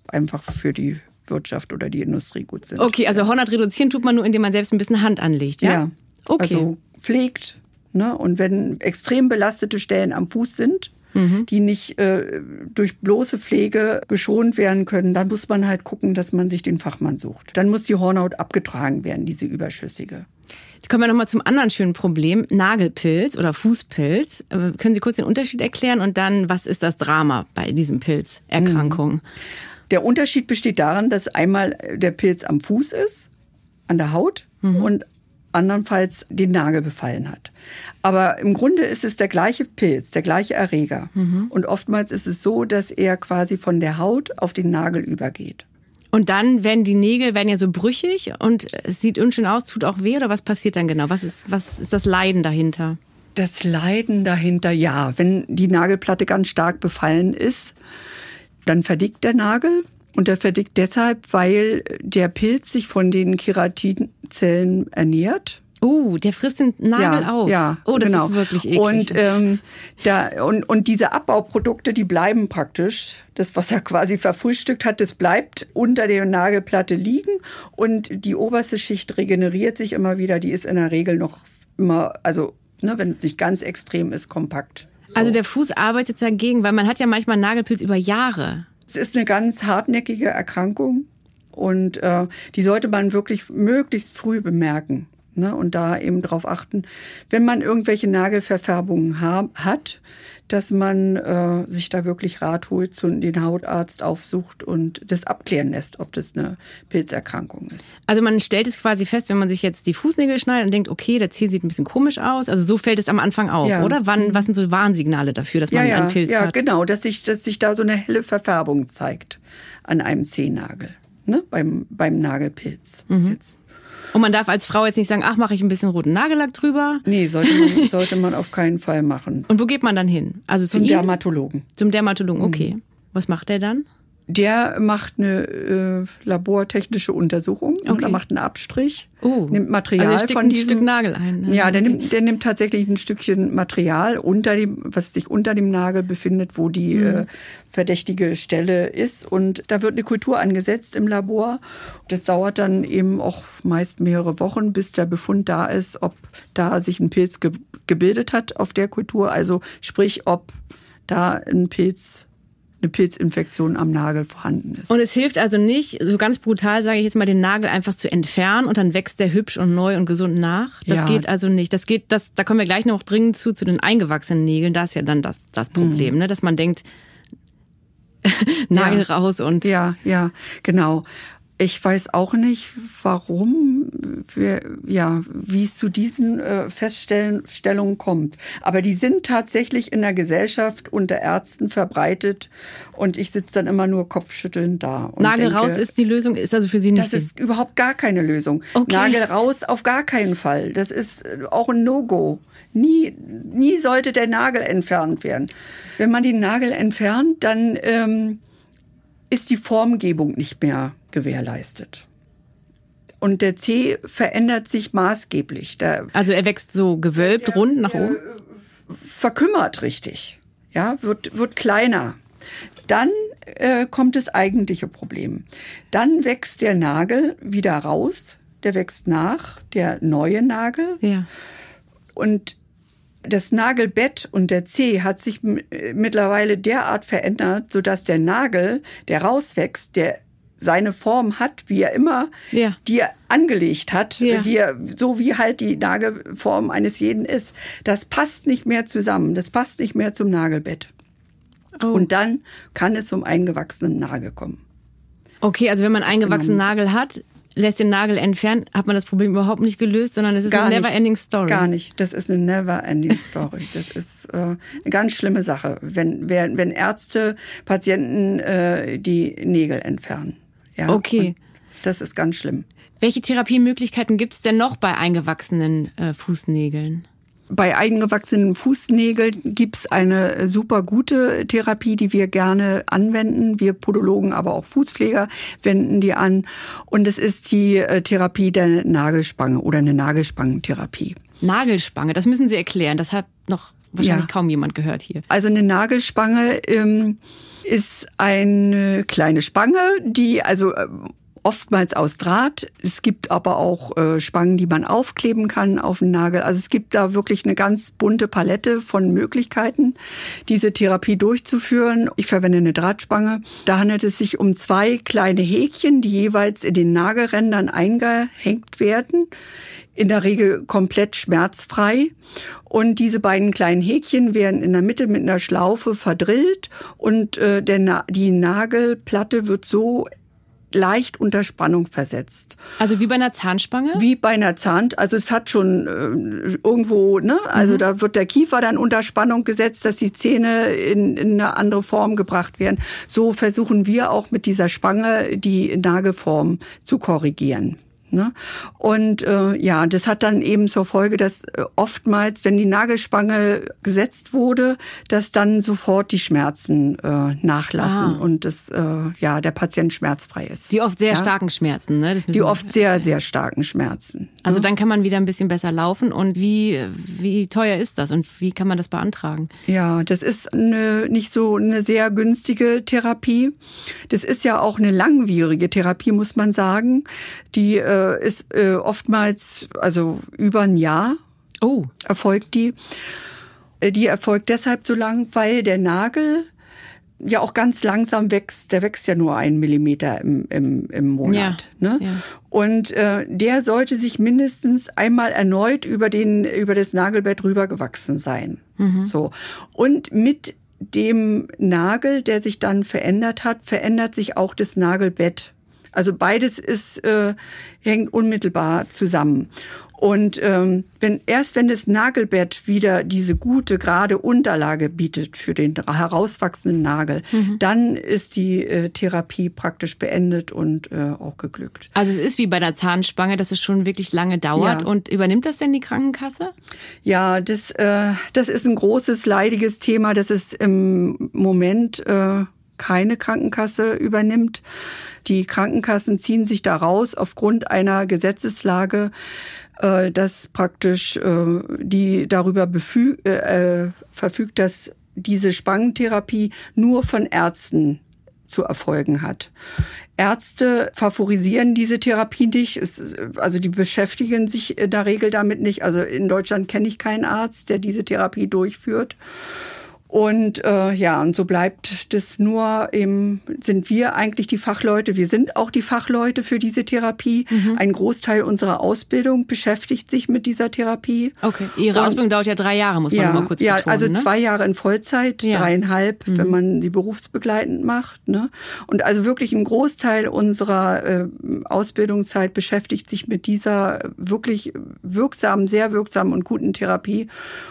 Speaker 2: einfach für die Wirtschaft oder die Industrie gut sind.
Speaker 1: Okay, also Hornhaut reduzieren tut man nur, indem man selbst ein bisschen Hand anlegt, ja?
Speaker 2: Ja.
Speaker 1: Okay.
Speaker 2: Also pflegt. Ne? Und wenn extrem belastete Stellen am Fuß sind,
Speaker 1: Mhm.
Speaker 2: die nicht äh, durch bloße Pflege geschont werden können, dann muss man halt gucken, dass man sich den Fachmann sucht. Dann muss die Hornhaut abgetragen werden, diese überschüssige.
Speaker 1: Jetzt kommen wir nochmal zum anderen schönen Problem, Nagelpilz oder Fußpilz. Äh, Können Sie kurz den Unterschied erklären und dann, was ist das Drama bei diesen Pilzerkrankungen?
Speaker 2: Der Unterschied besteht darin, dass einmal der Pilz am Fuß ist, an der Haut und andernfalls den Nagel befallen hat. Aber im Grunde ist es der gleiche Pilz, der gleiche Erreger. Und oftmals ist es so, dass er quasi von der Haut auf den Nagel übergeht.
Speaker 1: Und dann werden die Nägel werden ja so brüchig und es sieht unschön aus, tut auch weh oder was passiert dann genau? Was ist, was ist das Leiden dahinter?
Speaker 2: Das Leiden dahinter, ja, wenn die Nagelplatte ganz stark befallen ist, dann verdickt der Nagel. Und der verdickt deshalb, weil der Pilz sich von den Keratinzellen ernährt.
Speaker 1: Uh, der frisst den Nagel auf.
Speaker 2: Ja,
Speaker 1: oh, das
Speaker 2: genau.
Speaker 1: ist wirklich eklig.
Speaker 2: Und, ähm, da, und, und diese Abbauprodukte, die bleiben praktisch. Das, was er quasi verfrühstückt hat, das bleibt unter der Nagelplatte liegen. Und die oberste Schicht regeneriert sich immer wieder. Die ist in der Regel noch immer, also ne, wenn es nicht ganz extrem ist, kompakt. So.
Speaker 1: also der Fuß arbeitet dagegen, weil man hat ja manchmal Nagelpilz über Jahre.
Speaker 2: Es ist eine ganz hartnäckige Erkrankung und äh, die sollte man wirklich möglichst früh bemerken. Ne? Und da eben darauf achten, wenn man irgendwelche Nagelverfärbungen ha hat, dass man äh, sich da wirklich Rat holt, zu den Hautarzt aufsucht und das abklären lässt, ob das eine Pilzerkrankung ist.
Speaker 1: Also man stellt es quasi fest, wenn man sich jetzt die Fußnägel schneidet und denkt, okay, der Zeh sieht ein bisschen komisch aus. Also so fällt es am Anfang auf,
Speaker 2: Ja.
Speaker 1: oder? Wann, was sind so Warnsignale dafür, dass man
Speaker 2: ja, ja,
Speaker 1: einen Pilz
Speaker 2: ja,
Speaker 1: hat?
Speaker 2: genau, dass sich, dass sich da so eine helle Verfärbung zeigt an einem Zehennagel, ne? beim, beim Nagelpilz.
Speaker 1: Mhm.
Speaker 2: Jetzt.
Speaker 1: Und man darf als Frau jetzt nicht sagen, ach, mache ich ein bisschen roten Nagellack drüber.
Speaker 2: Nee, sollte man, sollte man auf keinen Fall machen.
Speaker 1: Und wo geht man dann hin? Also zu
Speaker 2: Zum
Speaker 1: ihm?
Speaker 2: Dermatologen.
Speaker 1: Zum Dermatologen, okay. Was macht der dann?
Speaker 2: Der macht eine äh, labortechnische Untersuchung und
Speaker 1: Okay.
Speaker 2: er macht einen Abstrich,
Speaker 1: Oh.
Speaker 2: nimmt Material
Speaker 1: Also er steckt
Speaker 2: von
Speaker 1: ein
Speaker 2: diesem
Speaker 1: Stück Nagel ein, ne?
Speaker 2: Ja, der
Speaker 1: Okay.
Speaker 2: nimmt, der nimmt tatsächlich ein Stückchen Material unter dem, was sich unter dem Nagel befindet, wo die
Speaker 1: Mhm.
Speaker 2: äh, verdächtige Stelle ist und da wird eine Kultur angesetzt im Labor. Das dauert dann eben auch meist mehrere Wochen, bis der Befund da ist, ob da sich ein Pilz ge gebildet hat auf der Kultur, also sprich, ob da ein Pilz eine Pilzinfektion am Nagel vorhanden ist.
Speaker 1: Und es hilft also nicht, so ganz brutal sage ich jetzt mal, den Nagel einfach zu entfernen und dann wächst der hübsch und neu und gesund nach. Das
Speaker 2: Ja.
Speaker 1: geht also nicht. Das geht, das, da kommen wir gleich noch dringend zu, zu den eingewachsenen Nägeln. Da ist ja dann das, das Problem, ne? dass man denkt, Nagel
Speaker 2: Ja.
Speaker 1: raus und
Speaker 2: Ja, ja, genau. Ich weiß auch nicht, warum wir, ja, wie es zu diesen äh, Feststellungen kommt. Aber die sind tatsächlich in der Gesellschaft unter Ärzten verbreitet und ich sitze dann immer nur kopfschüttelnd da.
Speaker 1: Nagel
Speaker 2: denke,
Speaker 1: raus ist die Lösung, ist also für Sie nicht.
Speaker 2: Das ist überhaupt gar keine Lösung.
Speaker 1: Okay.
Speaker 2: Nagel raus auf gar keinen Fall. Das ist äh, auch ein No-Go. Nie, nie sollte der Nagel entfernt werden. Wenn man den Nagel entfernt, dann ähm, ist die Formgebung nicht mehr gewährleistet. Und der Zeh verändert sich maßgeblich. Der
Speaker 1: also er wächst so gewölbt, rund nach oben.
Speaker 2: verkümmert richtig. Ja, wird, wird kleiner. Dann äh, kommt das eigentliche Problem. Dann wächst der Nagel wieder raus. Der wächst nach, der neue Nagel.
Speaker 1: Ja.
Speaker 2: Und das Nagelbett und der Zeh hat sich mittlerweile derart verändert, sodass der Nagel, der rauswächst, der seine Form hat, wie er immer
Speaker 1: Ja.
Speaker 2: die er angelegt hat,
Speaker 1: Ja.
Speaker 2: die er, so wie halt die Nagelform eines jeden ist. Das passt nicht mehr zusammen. Das passt nicht mehr zum Nagelbett.
Speaker 1: Oh.
Speaker 2: Und dann kann es zum eingewachsenen Nagel kommen.
Speaker 1: Okay, also wenn man eingewachsenen Nagel hat, lässt den Nagel entfernen, hat man das Problem überhaupt nicht gelöst, sondern es ist
Speaker 2: Gar
Speaker 1: eine never-ending Story.
Speaker 2: Gar nicht. Das ist eine never-ending Story. Das ist äh, eine ganz schlimme Sache, wenn, wenn, wenn Ärzte Patienten äh, die Nägel entfernen. Ja,
Speaker 1: Okay.
Speaker 2: Das ist ganz schlimm.
Speaker 1: Welche Therapiemöglichkeiten gibt es denn noch bei eingewachsenen äh, Fußnägeln?
Speaker 2: Bei eingewachsenen Fußnägeln gibt's eine super gute Therapie, die wir gerne anwenden. Wir Podologen, aber auch Fußpfleger wenden die an. Und es ist die äh, Therapie der Nagelspange oder eine Nagelsprangentherapie.
Speaker 1: Nagelspange, das müssen Sie erklären. Das hat noch wahrscheinlich ja. kaum jemand gehört hier.
Speaker 2: Also eine Nagelspange ähm, ist eine kleine Spange, die also ähm, oftmals aus Draht. Es gibt aber auch äh, Spangen, die man aufkleben kann auf den Nagel. Also es gibt da wirklich eine ganz bunte Palette von Möglichkeiten, diese Therapie durchzuführen. Ich verwende eine Drahtspange. Da handelt es sich um zwei kleine Häkchen, die jeweils in den Nagelrändern eingehängt werden in der Regel komplett schmerzfrei. Und diese beiden kleinen Häkchen werden in der Mitte mit einer Schlaufe verdrillt und äh, der Na die Nagelplatte wird so leicht unter Spannung versetzt.
Speaker 1: Also wie bei einer Zahnspange?
Speaker 2: Wie bei einer Zahn, also es hat schon äh, irgendwo, ne, also mhm. da wird der Kiefer dann unter Spannung gesetzt, dass die Zähne in, in eine andere Form gebracht werden. So versuchen wir auch mit dieser Spange die Nagelform zu korrigieren. Ne? Und äh, ja, das hat dann eben zur Folge, dass äh, oftmals, wenn die Nagelspange gesetzt wurde, dass dann sofort die Schmerzen äh, nachlassen ah. und das, äh, ja, der Patient schmerzfrei ist.
Speaker 1: Die oft sehr
Speaker 2: ja?
Speaker 1: starken Schmerzen, ne?
Speaker 2: die oft sehr, sehr starken Schmerzen.
Speaker 1: Also ne? dann kann man wieder ein bisschen besser laufen. Und wie, wie teuer ist das und wie kann man das beantragen?
Speaker 2: Ja, das ist eine, nicht so eine sehr günstige Therapie. Das ist ja auch eine langwierige Therapie, muss man sagen. Die äh, äh, ist äh, oftmals, also über ein Jahr oh. erfolgt die. Äh, die erfolgt deshalb so lang, weil der Nagel ja auch ganz langsam wächst. Der wächst ja nur einen Millimeter im, im, im Monat. Ja, ne? Ja. Und äh, der sollte sich mindestens einmal erneut über den über das Nagelbett rübergewachsen sein. Mhm. So und mit dem Nagel, der sich dann verändert hat, verändert sich auch das Nagelbett. Also beides ist, äh, hängt unmittelbar zusammen. Und ähm, wenn erst wenn das Nagelbett wieder diese gute gerade Unterlage bietet für den herauswachsenden Nagel, mhm. dann ist die äh, Therapie praktisch beendet und äh, auch geglückt.
Speaker 1: Also es ist wie bei der Zahnspange, dass es schon wirklich lange dauert. Ja. Und übernimmt das denn die Krankenkasse?
Speaker 2: Ja, das äh, das ist ein großes leidiges Thema. Das ist im Moment äh, keine Krankenkasse übernimmt. Die Krankenkassen ziehen sich da raus aufgrund einer Gesetzeslage, äh, dass praktisch äh, die darüber befüg, äh, verfügt, dass diese Spangentherapie nur von Ärzten zu erfolgen hat. Ärzte favorisieren diese Therapie nicht, es, also die beschäftigen sich in der Regel damit nicht. Also in Deutschland kenne ich keinen Arzt, der diese Therapie durchführt. Und äh, ja, und so bleibt das nur eben, sind wir eigentlich die Fachleute. Wir sind auch die Fachleute für diese Therapie. Mhm. Ein Großteil unserer Ausbildung beschäftigt sich mit dieser Therapie.
Speaker 1: Okay. Ihre und, Ausbildung dauert ja drei Jahre, muss man ja, mal kurz betonen. Ja,
Speaker 2: also
Speaker 1: ne?
Speaker 2: zwei Jahre in Vollzeit, ja. dreieinhalb, mhm. wenn man die berufsbegleitend macht. Ne? Und also wirklich ein Großteil unserer äh, Ausbildungszeit beschäftigt sich mit dieser wirklich wirksamen, sehr wirksamen und guten Therapie.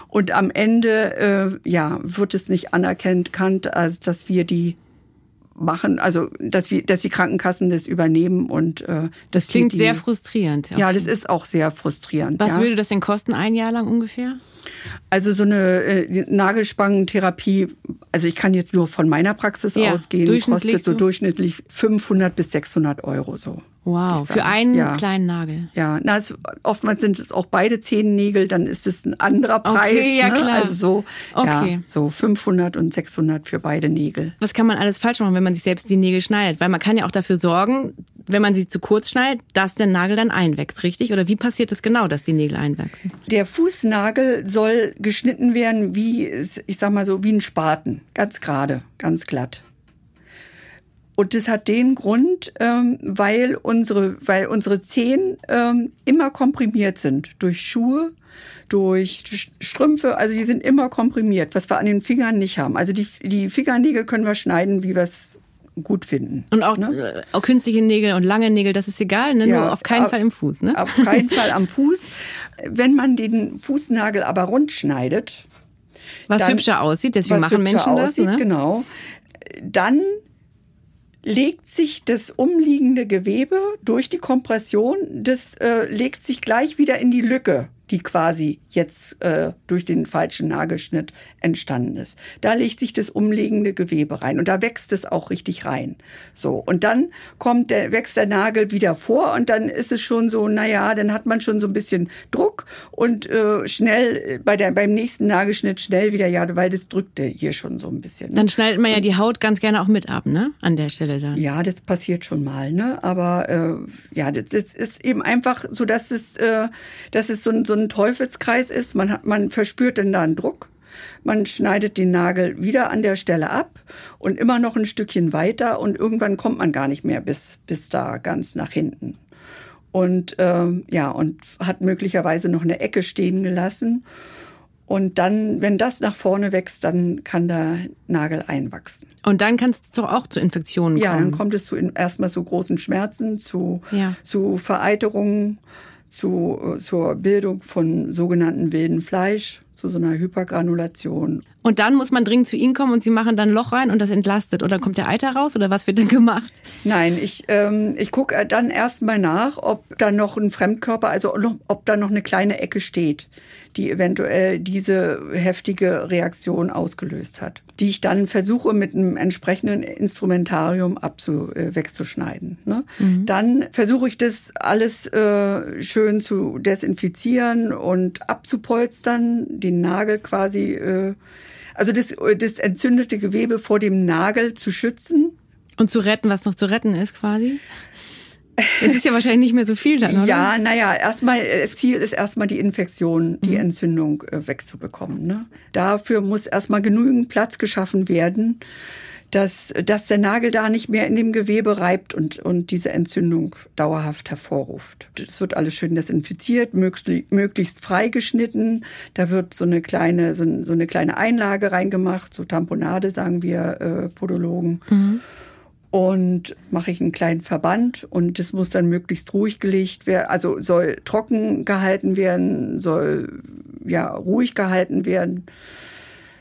Speaker 2: Und am Ende, äh, ja, wird es nicht anerkennt, also dass wir die machen, also dass wir, dass die Krankenkassen das übernehmen und äh,
Speaker 1: das klingt die, sehr frustrierend.
Speaker 2: Ja, das ist auch sehr frustrierend.
Speaker 1: Was
Speaker 2: ja.
Speaker 1: würde das denn kosten, ein Jahr lang ungefähr?
Speaker 2: Also so eine äh, Nagelspangentherapie, also ich kann jetzt nur von meiner Praxis ja, ausgehen, kostet so durchschnittlich 500 bis 600 Euro so.
Speaker 1: Wow, für einen ja. kleinen Nagel.
Speaker 2: Ja, na, es, oftmals sind es auch beide Zehennägel, dann ist es ein anderer Preis. Okay, ja, ne? klar. Also so, okay. ja, so 500 und 600 für beide Nägel.
Speaker 1: Was kann man alles falsch machen, wenn man sich selbst die Nägel schneidet? Weil man kann ja auch dafür sorgen, wenn man sie zu kurz schneidet, dass der Nagel dann einwächst, richtig? Oder wie passiert das genau, dass die Nägel einwachsen?
Speaker 2: Der Fußnagel soll geschnitten werden wie, ich sag mal so, wie ein Spaten. Ganz gerade, ganz glatt. Und das hat den Grund, ähm, weil unsere, weil unsere Zehen ähm, immer komprimiert sind durch Schuhe, durch Strümpfe, also die sind immer komprimiert, was wir an den Fingern nicht haben. Also die, die Fingernägel können wir schneiden, wie wir es gut finden.
Speaker 1: Und auch, ne? auch künstliche Nägel und lange Nägel, das ist egal, ne? Ja, nur auf keinen auf, Fall im Fuß. Ne?
Speaker 2: Auf keinen Fall am Fuß. Wenn man den Fußnagel aber rund schneidet.
Speaker 1: Was dann, hübscher aussieht, deswegen machen Menschen aussieht, das. Ne?
Speaker 2: Genau. Dann legt sich das umliegende Gewebe durch die Kompression, das äh, legt sich gleich wieder in die Lücke die quasi jetzt äh, durch den falschen Nagelschnitt entstanden ist. Da legt sich das umliegende Gewebe rein und da wächst es auch richtig rein. So und dann kommt der wächst der Nagel wieder vor und dann ist es schon so, naja, dann hat man schon so ein bisschen Druck und äh, schnell bei der beim nächsten Nagelschnitt schnell wieder ja, weil das drückte hier schon so ein bisschen.
Speaker 1: Dann schneidet man ja die Haut ganz gerne auch mit ab, ne? An der Stelle dann.
Speaker 2: Ja, das passiert schon mal, ne? Aber äh, ja, das, das ist eben einfach so, dass es, äh, dass es so ein, so ein Teufelskreis ist. Man hat, man verspürt dann da einen Druck. Man schneidet den Nagel wieder an der Stelle ab und immer noch ein Stückchen weiter und irgendwann kommt man gar nicht mehr bis, bis da ganz nach hinten. Und ähm, ja, und hat möglicherweise noch eine Ecke stehen gelassen. Und dann, wenn das nach vorne wächst, dann kann der Nagel einwachsen.
Speaker 1: Und dann kann es doch auch zu Infektionen kommen.
Speaker 2: Ja, dann kommt es zu erstmal zu großen Schmerzen, zu,
Speaker 1: Ja.
Speaker 2: zu Vereiterungen, zu, äh, zur Bildung von sogenannten wilden Fleisch, zu so einer Hypergranulation.
Speaker 1: Und dann muss man dringend zu ihnen kommen und sie machen dann ein Loch rein und das entlastet. Oder kommt der Eiter raus oder was wird dann gemacht?
Speaker 2: Nein, ich, ähm, ich gucke dann erstmal nach, ob da noch ein Fremdkörper, also ob da noch eine kleine Ecke steht, die eventuell diese heftige Reaktion ausgelöst hat, die ich dann versuche mit einem entsprechenden Instrumentarium abzu, äh, wegzuschneiden. Ne? Dann versuche ich das alles äh, schön zu desinfizieren und abzupolstern, den Nagel quasi, äh, also das, das entzündete Gewebe vor dem Nagel zu schützen.
Speaker 1: Und zu retten, was noch zu retten ist quasi? Es ist ja wahrscheinlich nicht mehr so viel dann, oder?
Speaker 2: Ja, naja, erstmal, äh, das Ziel ist erstmal die Infektion, die Entzündung äh, wegzubekommen. Ne? Dafür muss erstmal genügend Platz geschaffen werden, dass, dass der Nagel da nicht mehr in dem Gewebe reibt und, und diese Entzündung dauerhaft hervorruft. Es wird alles schön desinfiziert, möglichst, möglichst freigeschnitten. Da wird so eine kleine, so, so eine kleine Einlage reingemacht, so Tamponade, sagen wir äh, Podologen und mache ich einen kleinen Verband und das muss dann möglichst ruhig gelegt werden, also soll trocken gehalten werden, soll ja ruhig gehalten werden.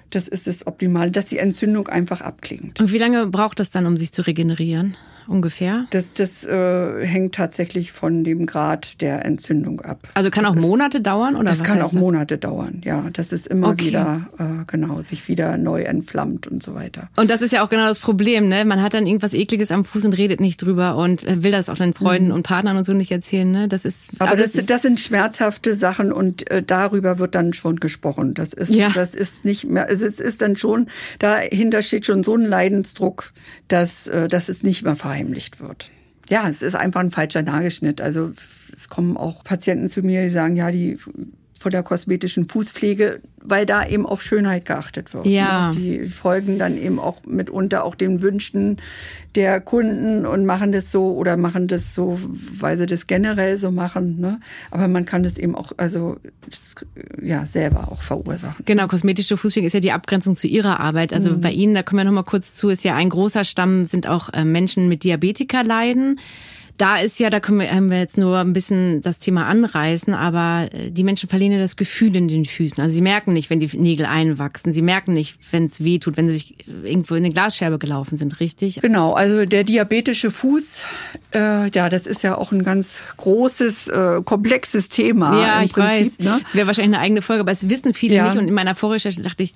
Speaker 2: Das ist das Optimale, dass die Entzündung einfach abklingt.
Speaker 1: Und wie lange braucht das dann, um sich zu regenerieren? Ungefähr?
Speaker 2: Das, das äh, hängt tatsächlich von dem Grad der Entzündung ab.
Speaker 1: Also kann auch Monate dauern oder
Speaker 2: Das kann auch Monate dauern, ja. Das ist immer
Speaker 1: Okay.
Speaker 2: wieder, äh, genau, sich wieder neu entflammt und so weiter.
Speaker 1: Und das ist ja auch genau das Problem, ne? Man hat dann irgendwas Ekliges am Fuß und redet nicht drüber und äh, will das auch seinen Freunden und Partnern und so nicht erzählen, ne? Das ist.
Speaker 2: Mhm. Aber
Speaker 1: also
Speaker 2: das,
Speaker 1: ist-
Speaker 2: das sind schmerzhafte Sachen und äh, darüber wird dann schon gesprochen. Das ist,
Speaker 1: Ja.
Speaker 2: das ist nicht mehr, also es ist dann schon, dahinter steht schon so ein Leidensdruck, dass, äh, dass es nicht mehr verheimlicht wird. Ja, es ist einfach ein falscher Nagelschnitt. Also es kommen auch Patienten zu mir, die sagen, ja, die von der kosmetischen Fußpflege, weil da eben auf Schönheit geachtet wird.
Speaker 1: Ja.
Speaker 2: Ne? Die folgen dann eben auch mitunter auch den Wünschen der Kunden und machen das so oder machen das so, weil sie das generell so machen. Ne? Aber man kann das eben auch, also das, ja, selber auch verursachen.
Speaker 1: Genau, kosmetische Fußpflege ist ja die Abgrenzung zu ihrer Arbeit. Also bei Ihnen, da kommen wir noch mal kurz zu, ist ja ein großer Stamm, sind auch äh, Menschen mit Diabetika leiden. Da ist ja, da können wir, haben wir jetzt nur ein bisschen das Thema anreißen, aber äh, die Menschen verlieren ja das Gefühl in den Füßen. Also sie merken nicht, wenn die Nägel einwachsen. Sie merken nicht, wenn es weh tut, wenn sie sich irgendwo in eine Glasscherbe gelaufen sind, richtig?
Speaker 2: Genau, also der diabetische Fuß, äh, ja, das ist ja auch ein ganz großes, äh, komplexes Thema.
Speaker 1: Ja,
Speaker 2: im
Speaker 1: ich
Speaker 2: Prinzip,
Speaker 1: weiß.
Speaker 2: Ne?
Speaker 1: Es wäre wahrscheinlich eine eigene Folge, aber es wissen viele
Speaker 2: Ja. Mhm.
Speaker 1: nicht. Und in meiner Vorrecherche dachte ich,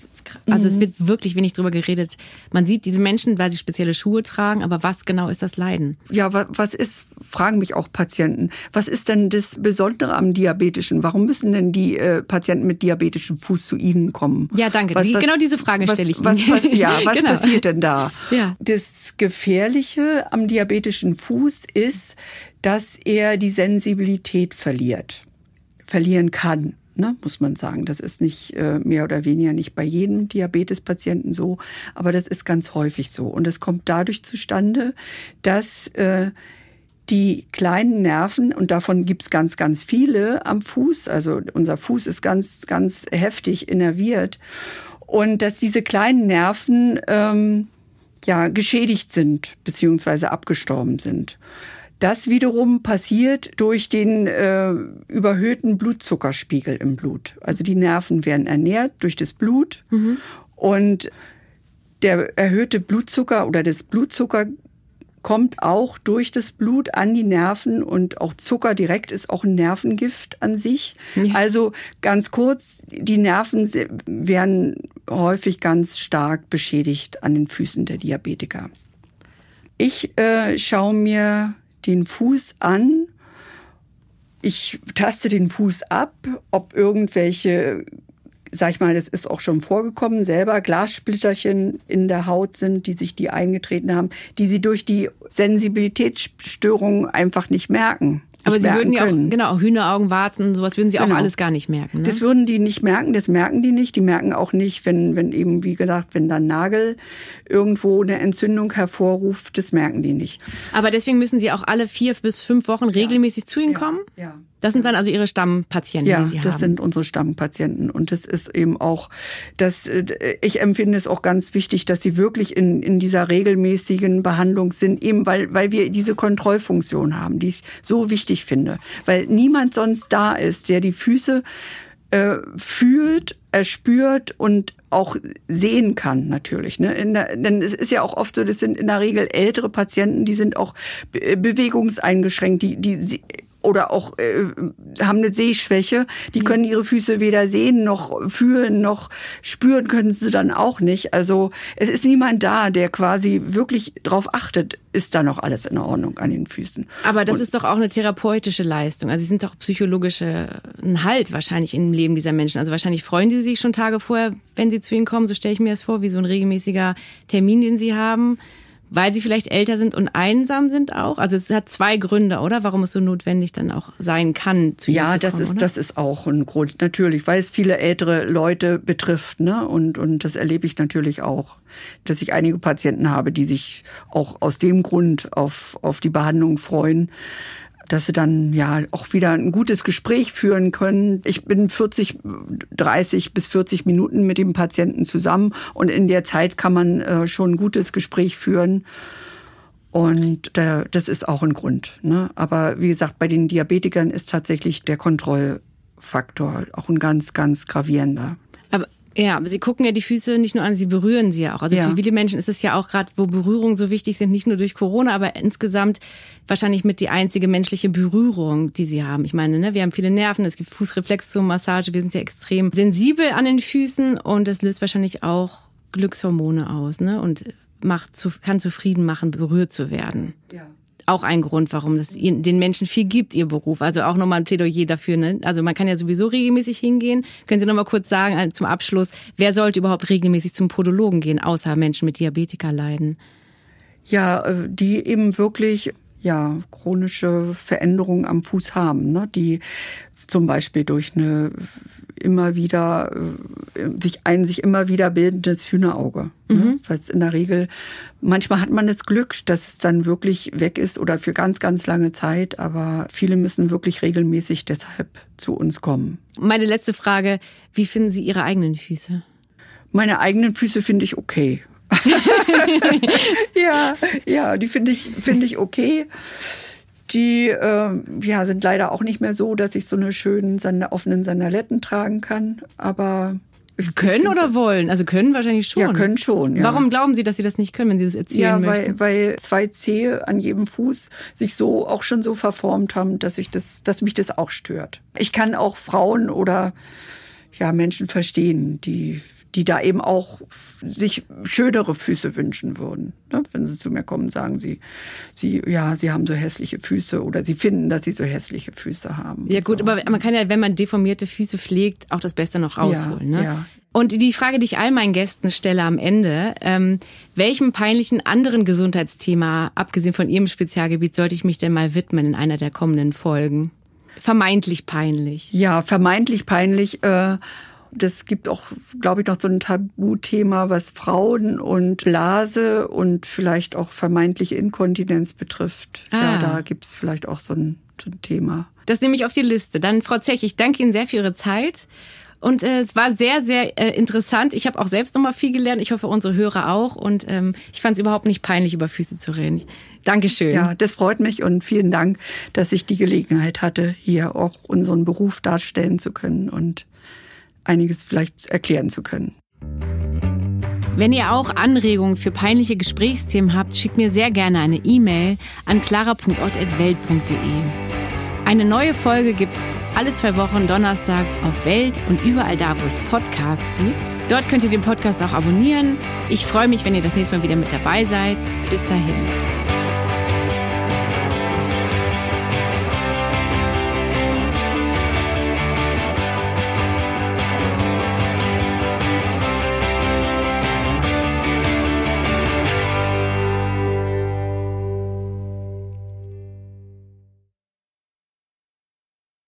Speaker 1: also es wird wirklich wenig drüber geredet. Man sieht diese Menschen, weil sie spezielle Schuhe tragen, aber was genau ist das Leiden?
Speaker 2: Ja, wa- was ist, fragen mich auch Patienten, was ist denn das Besondere am Diabetischen? Warum müssen denn die äh, Patienten mit diabetischem Fuß zu Ihnen kommen?
Speaker 1: Ja, danke. Die- genau diese Frage
Speaker 2: was,
Speaker 1: stelle ich
Speaker 2: was,
Speaker 1: Ihnen.
Speaker 2: was, Ja, was
Speaker 1: Genau.
Speaker 2: passiert denn da?
Speaker 1: Ja.
Speaker 2: Das Gefährliche am diabetischen Fuß ist, dass er die Sensibilität verliert, verlieren kann. Ne, muss man sagen. Das ist nicht äh, mehr oder weniger nicht bei jedem Diabetespatienten so, aber das ist ganz häufig so. Und es kommt dadurch zustande, dass äh, die kleinen Nerven, und davon gibt's ganz, ganz viele am Fuß, also unser Fuß ist ganz, ganz heftig innerviert, und dass diese kleinen Nerven ähm, ja geschädigt sind beziehungsweise abgestorben sind. Das wiederum passiert durch den äh, überhöhten Blutzuckerspiegel im Blut. Also die Nerven werden ernährt durch das Blut und der erhöhte Blutzucker oder das kommt auch durch das Blut an die Nerven und auch Zucker direkt ist auch ein Nervengift an sich. Ja. Also ganz kurz, die Nerven werden häufig ganz stark beschädigt an den Füßen der Diabetiker. Ich äh, schaue mir den Fuß an. Ich taste den Fuß ab, ob irgendwelche sag ich mal, das ist auch schon vorgekommen, selber Glassplitterchen in der Haut sind, die sich die eingetreten haben, die sie durch die Sensibilitätsstörung einfach nicht merken.
Speaker 1: Aber Sie würden ja auch, genau, Hühneraugen, Warzen, sowas würden Sie genau. auch alles gar nicht merken. Ne?
Speaker 2: Das würden die nicht merken, das merken die nicht. Die merken auch nicht, wenn, wenn eben, wie gesagt, wenn dann Nagel irgendwo eine Entzündung hervorruft, das merken die nicht.
Speaker 1: Aber deswegen müssen Sie auch alle vier bis fünf Wochen regelmäßig ja. zu Ihnen kommen? Ja. Das sind dann also Ihre Stammpatienten,
Speaker 2: ja,
Speaker 1: die Sie
Speaker 2: haben.
Speaker 1: Ja,
Speaker 2: das sind unsere Stammpatienten. Und das ist eben auch, das, äh, ich empfinde es auch ganz wichtig, dass sie wirklich in, in dieser regelmäßigen Behandlung sind, eben weil, weil wir diese Kontrollfunktion haben, die ich so wichtig finde. Weil niemand sonst da ist, der die Füße äh, fühlt, erspürt und auch sehen kann natürlich. Ne? Der, denn es ist ja auch oft so, das sind in der Regel ältere Patienten, die sind auch bewegungseingeschränkt, die, die oder auch äh, haben eine Sehschwäche, die können ihre Füße weder sehen noch fühlen noch spüren können sie dann auch nicht. Also es ist niemand da, der quasi wirklich darauf achtet, ist da noch alles in Ordnung an den Füßen.
Speaker 1: Aber das Und, ist doch auch eine therapeutische Leistung. Also sie sind doch psychologische ein Halt wahrscheinlich im Leben dieser Menschen. Also wahrscheinlich freuen die sich schon Tage vorher, wenn sie zu ihnen kommen. So stelle ich mir das vor, wie so ein regelmäßiger Termin, den sie haben weil sie vielleicht älter sind und einsam sind auch? Also es hat zwei Gründe, oder? Warum es so notwendig dann auch sein kann,
Speaker 2: zu Ja, zu das kommen, ist oder? das ist auch ein Grund natürlich, weil es viele ältere Leute betrifft, ne? Und und das erlebe ich natürlich auch, dass ich einige Patienten habe, die sich auch aus dem Grund auf auf die Behandlung freuen dass sie dann ja auch wieder ein gutes Gespräch führen können. Ich bin 40, 30 bis 40 Minuten mit dem Patienten zusammen und in der Zeit kann man äh, schon ein gutes Gespräch führen. Und der, das ist auch ein Grund. Ne? Aber wie gesagt, bei den Diabetikern ist tatsächlich der Kontrollfaktor auch ein ganz, ganz gravierender.
Speaker 1: Ja, aber sie gucken ja die Füße nicht nur an, sie berühren sie ja auch. Also ja. für viele Menschen ist es ja auch gerade, wo Berührungen so wichtig sind, nicht nur durch Corona, aber insgesamt wahrscheinlich mit die einzige menschliche Berührung, die sie haben. Ich meine, ne, wir haben viele Nerven, es gibt Fußreflexzonenmassage, wir sind ja extrem sensibel an den Füßen und das löst wahrscheinlich auch Glückshormone aus, ne? Und macht zu, kann zufrieden machen, berührt zu werden. Ja auch ein Grund, warum das den Menschen viel gibt, ihr Beruf. Also auch nochmal ein Plädoyer dafür. Ne? Also man kann ja sowieso regelmäßig hingehen. Können Sie nochmal kurz sagen zum Abschluss, wer sollte überhaupt regelmäßig zum Podologen gehen, außer Menschen mit Diabetika leiden?
Speaker 2: Ja, äh, die eben wirklich ja chronische Veränderungen am Fuß haben, ne? die zum Beispiel durch eine immer wieder äh, sich ein sich immer wieder bildendes Hühnerauge. Ne? Mhm. Ne? Weil es in der Regel manchmal hat man das Glück, dass es dann wirklich weg ist oder für ganz ganz lange Zeit, aber viele müssen wirklich regelmäßig deshalb zu uns kommen.
Speaker 1: Meine letzte Frage, wie finden Sie Ihre eigenen Füße?
Speaker 2: Meine eigenen Füße finde ich okay. ja, ja, die finde ich finde ich okay die äh, ja, sind leider auch nicht mehr so, dass ich so eine schönen offenen Sandaletten tragen kann. Aber
Speaker 1: können oder wollen? Also können wahrscheinlich schon.
Speaker 2: Ja, können schon. Ja.
Speaker 1: Warum glauben Sie, dass Sie das nicht können, wenn Sie das erzählen ja,
Speaker 2: weil,
Speaker 1: möchten?
Speaker 2: weil zwei Zehe an jedem Fuß sich so auch schon so verformt haben, dass ich das, dass mich das auch stört. Ich kann auch Frauen oder ja Menschen verstehen, die die da eben auch sich schönere Füße wünschen würden. Ne? Wenn sie zu mir kommen, sagen sie, sie, ja, sie haben so hässliche Füße oder sie finden, dass sie so hässliche Füße haben.
Speaker 1: Ja gut,
Speaker 2: so.
Speaker 1: aber man kann ja, wenn man deformierte Füße pflegt, auch das Beste noch rausholen. Ja, ne? ja. Und die Frage, die ich all meinen Gästen stelle am Ende, ähm, welchem peinlichen anderen Gesundheitsthema, abgesehen von Ihrem Spezialgebiet, sollte ich mich denn mal widmen in einer der kommenden Folgen? Vermeintlich peinlich.
Speaker 2: Ja, vermeintlich peinlich. Äh, das gibt auch, glaube ich, noch so ein Tabuthema, was Frauen und Blase und vielleicht auch vermeintliche Inkontinenz betrifft. Ah. Ja, da gibt es vielleicht auch so ein, so ein Thema.
Speaker 1: Das nehme ich auf die Liste. Dann, Frau Zech, ich danke Ihnen sehr für Ihre Zeit. Und äh, es war sehr, sehr äh, interessant. Ich habe auch selbst noch mal viel gelernt. Ich hoffe, unsere Hörer auch. Und ähm, ich fand es überhaupt nicht peinlich, über Füße zu reden. Dankeschön.
Speaker 2: Ja, das freut mich und vielen Dank, dass ich die Gelegenheit hatte, hier auch unseren Beruf darstellen zu können und einiges vielleicht erklären zu können.
Speaker 1: Wenn ihr auch Anregungen für peinliche Gesprächsthemen habt, schickt mir sehr gerne eine E-Mail an clara.ott.welt.de. Eine neue Folge gibt's alle zwei Wochen donnerstags auf Welt und überall da, wo es Podcasts gibt. Dort könnt ihr den Podcast auch abonnieren. Ich freue mich, wenn ihr das nächste Mal wieder mit dabei seid. Bis dahin.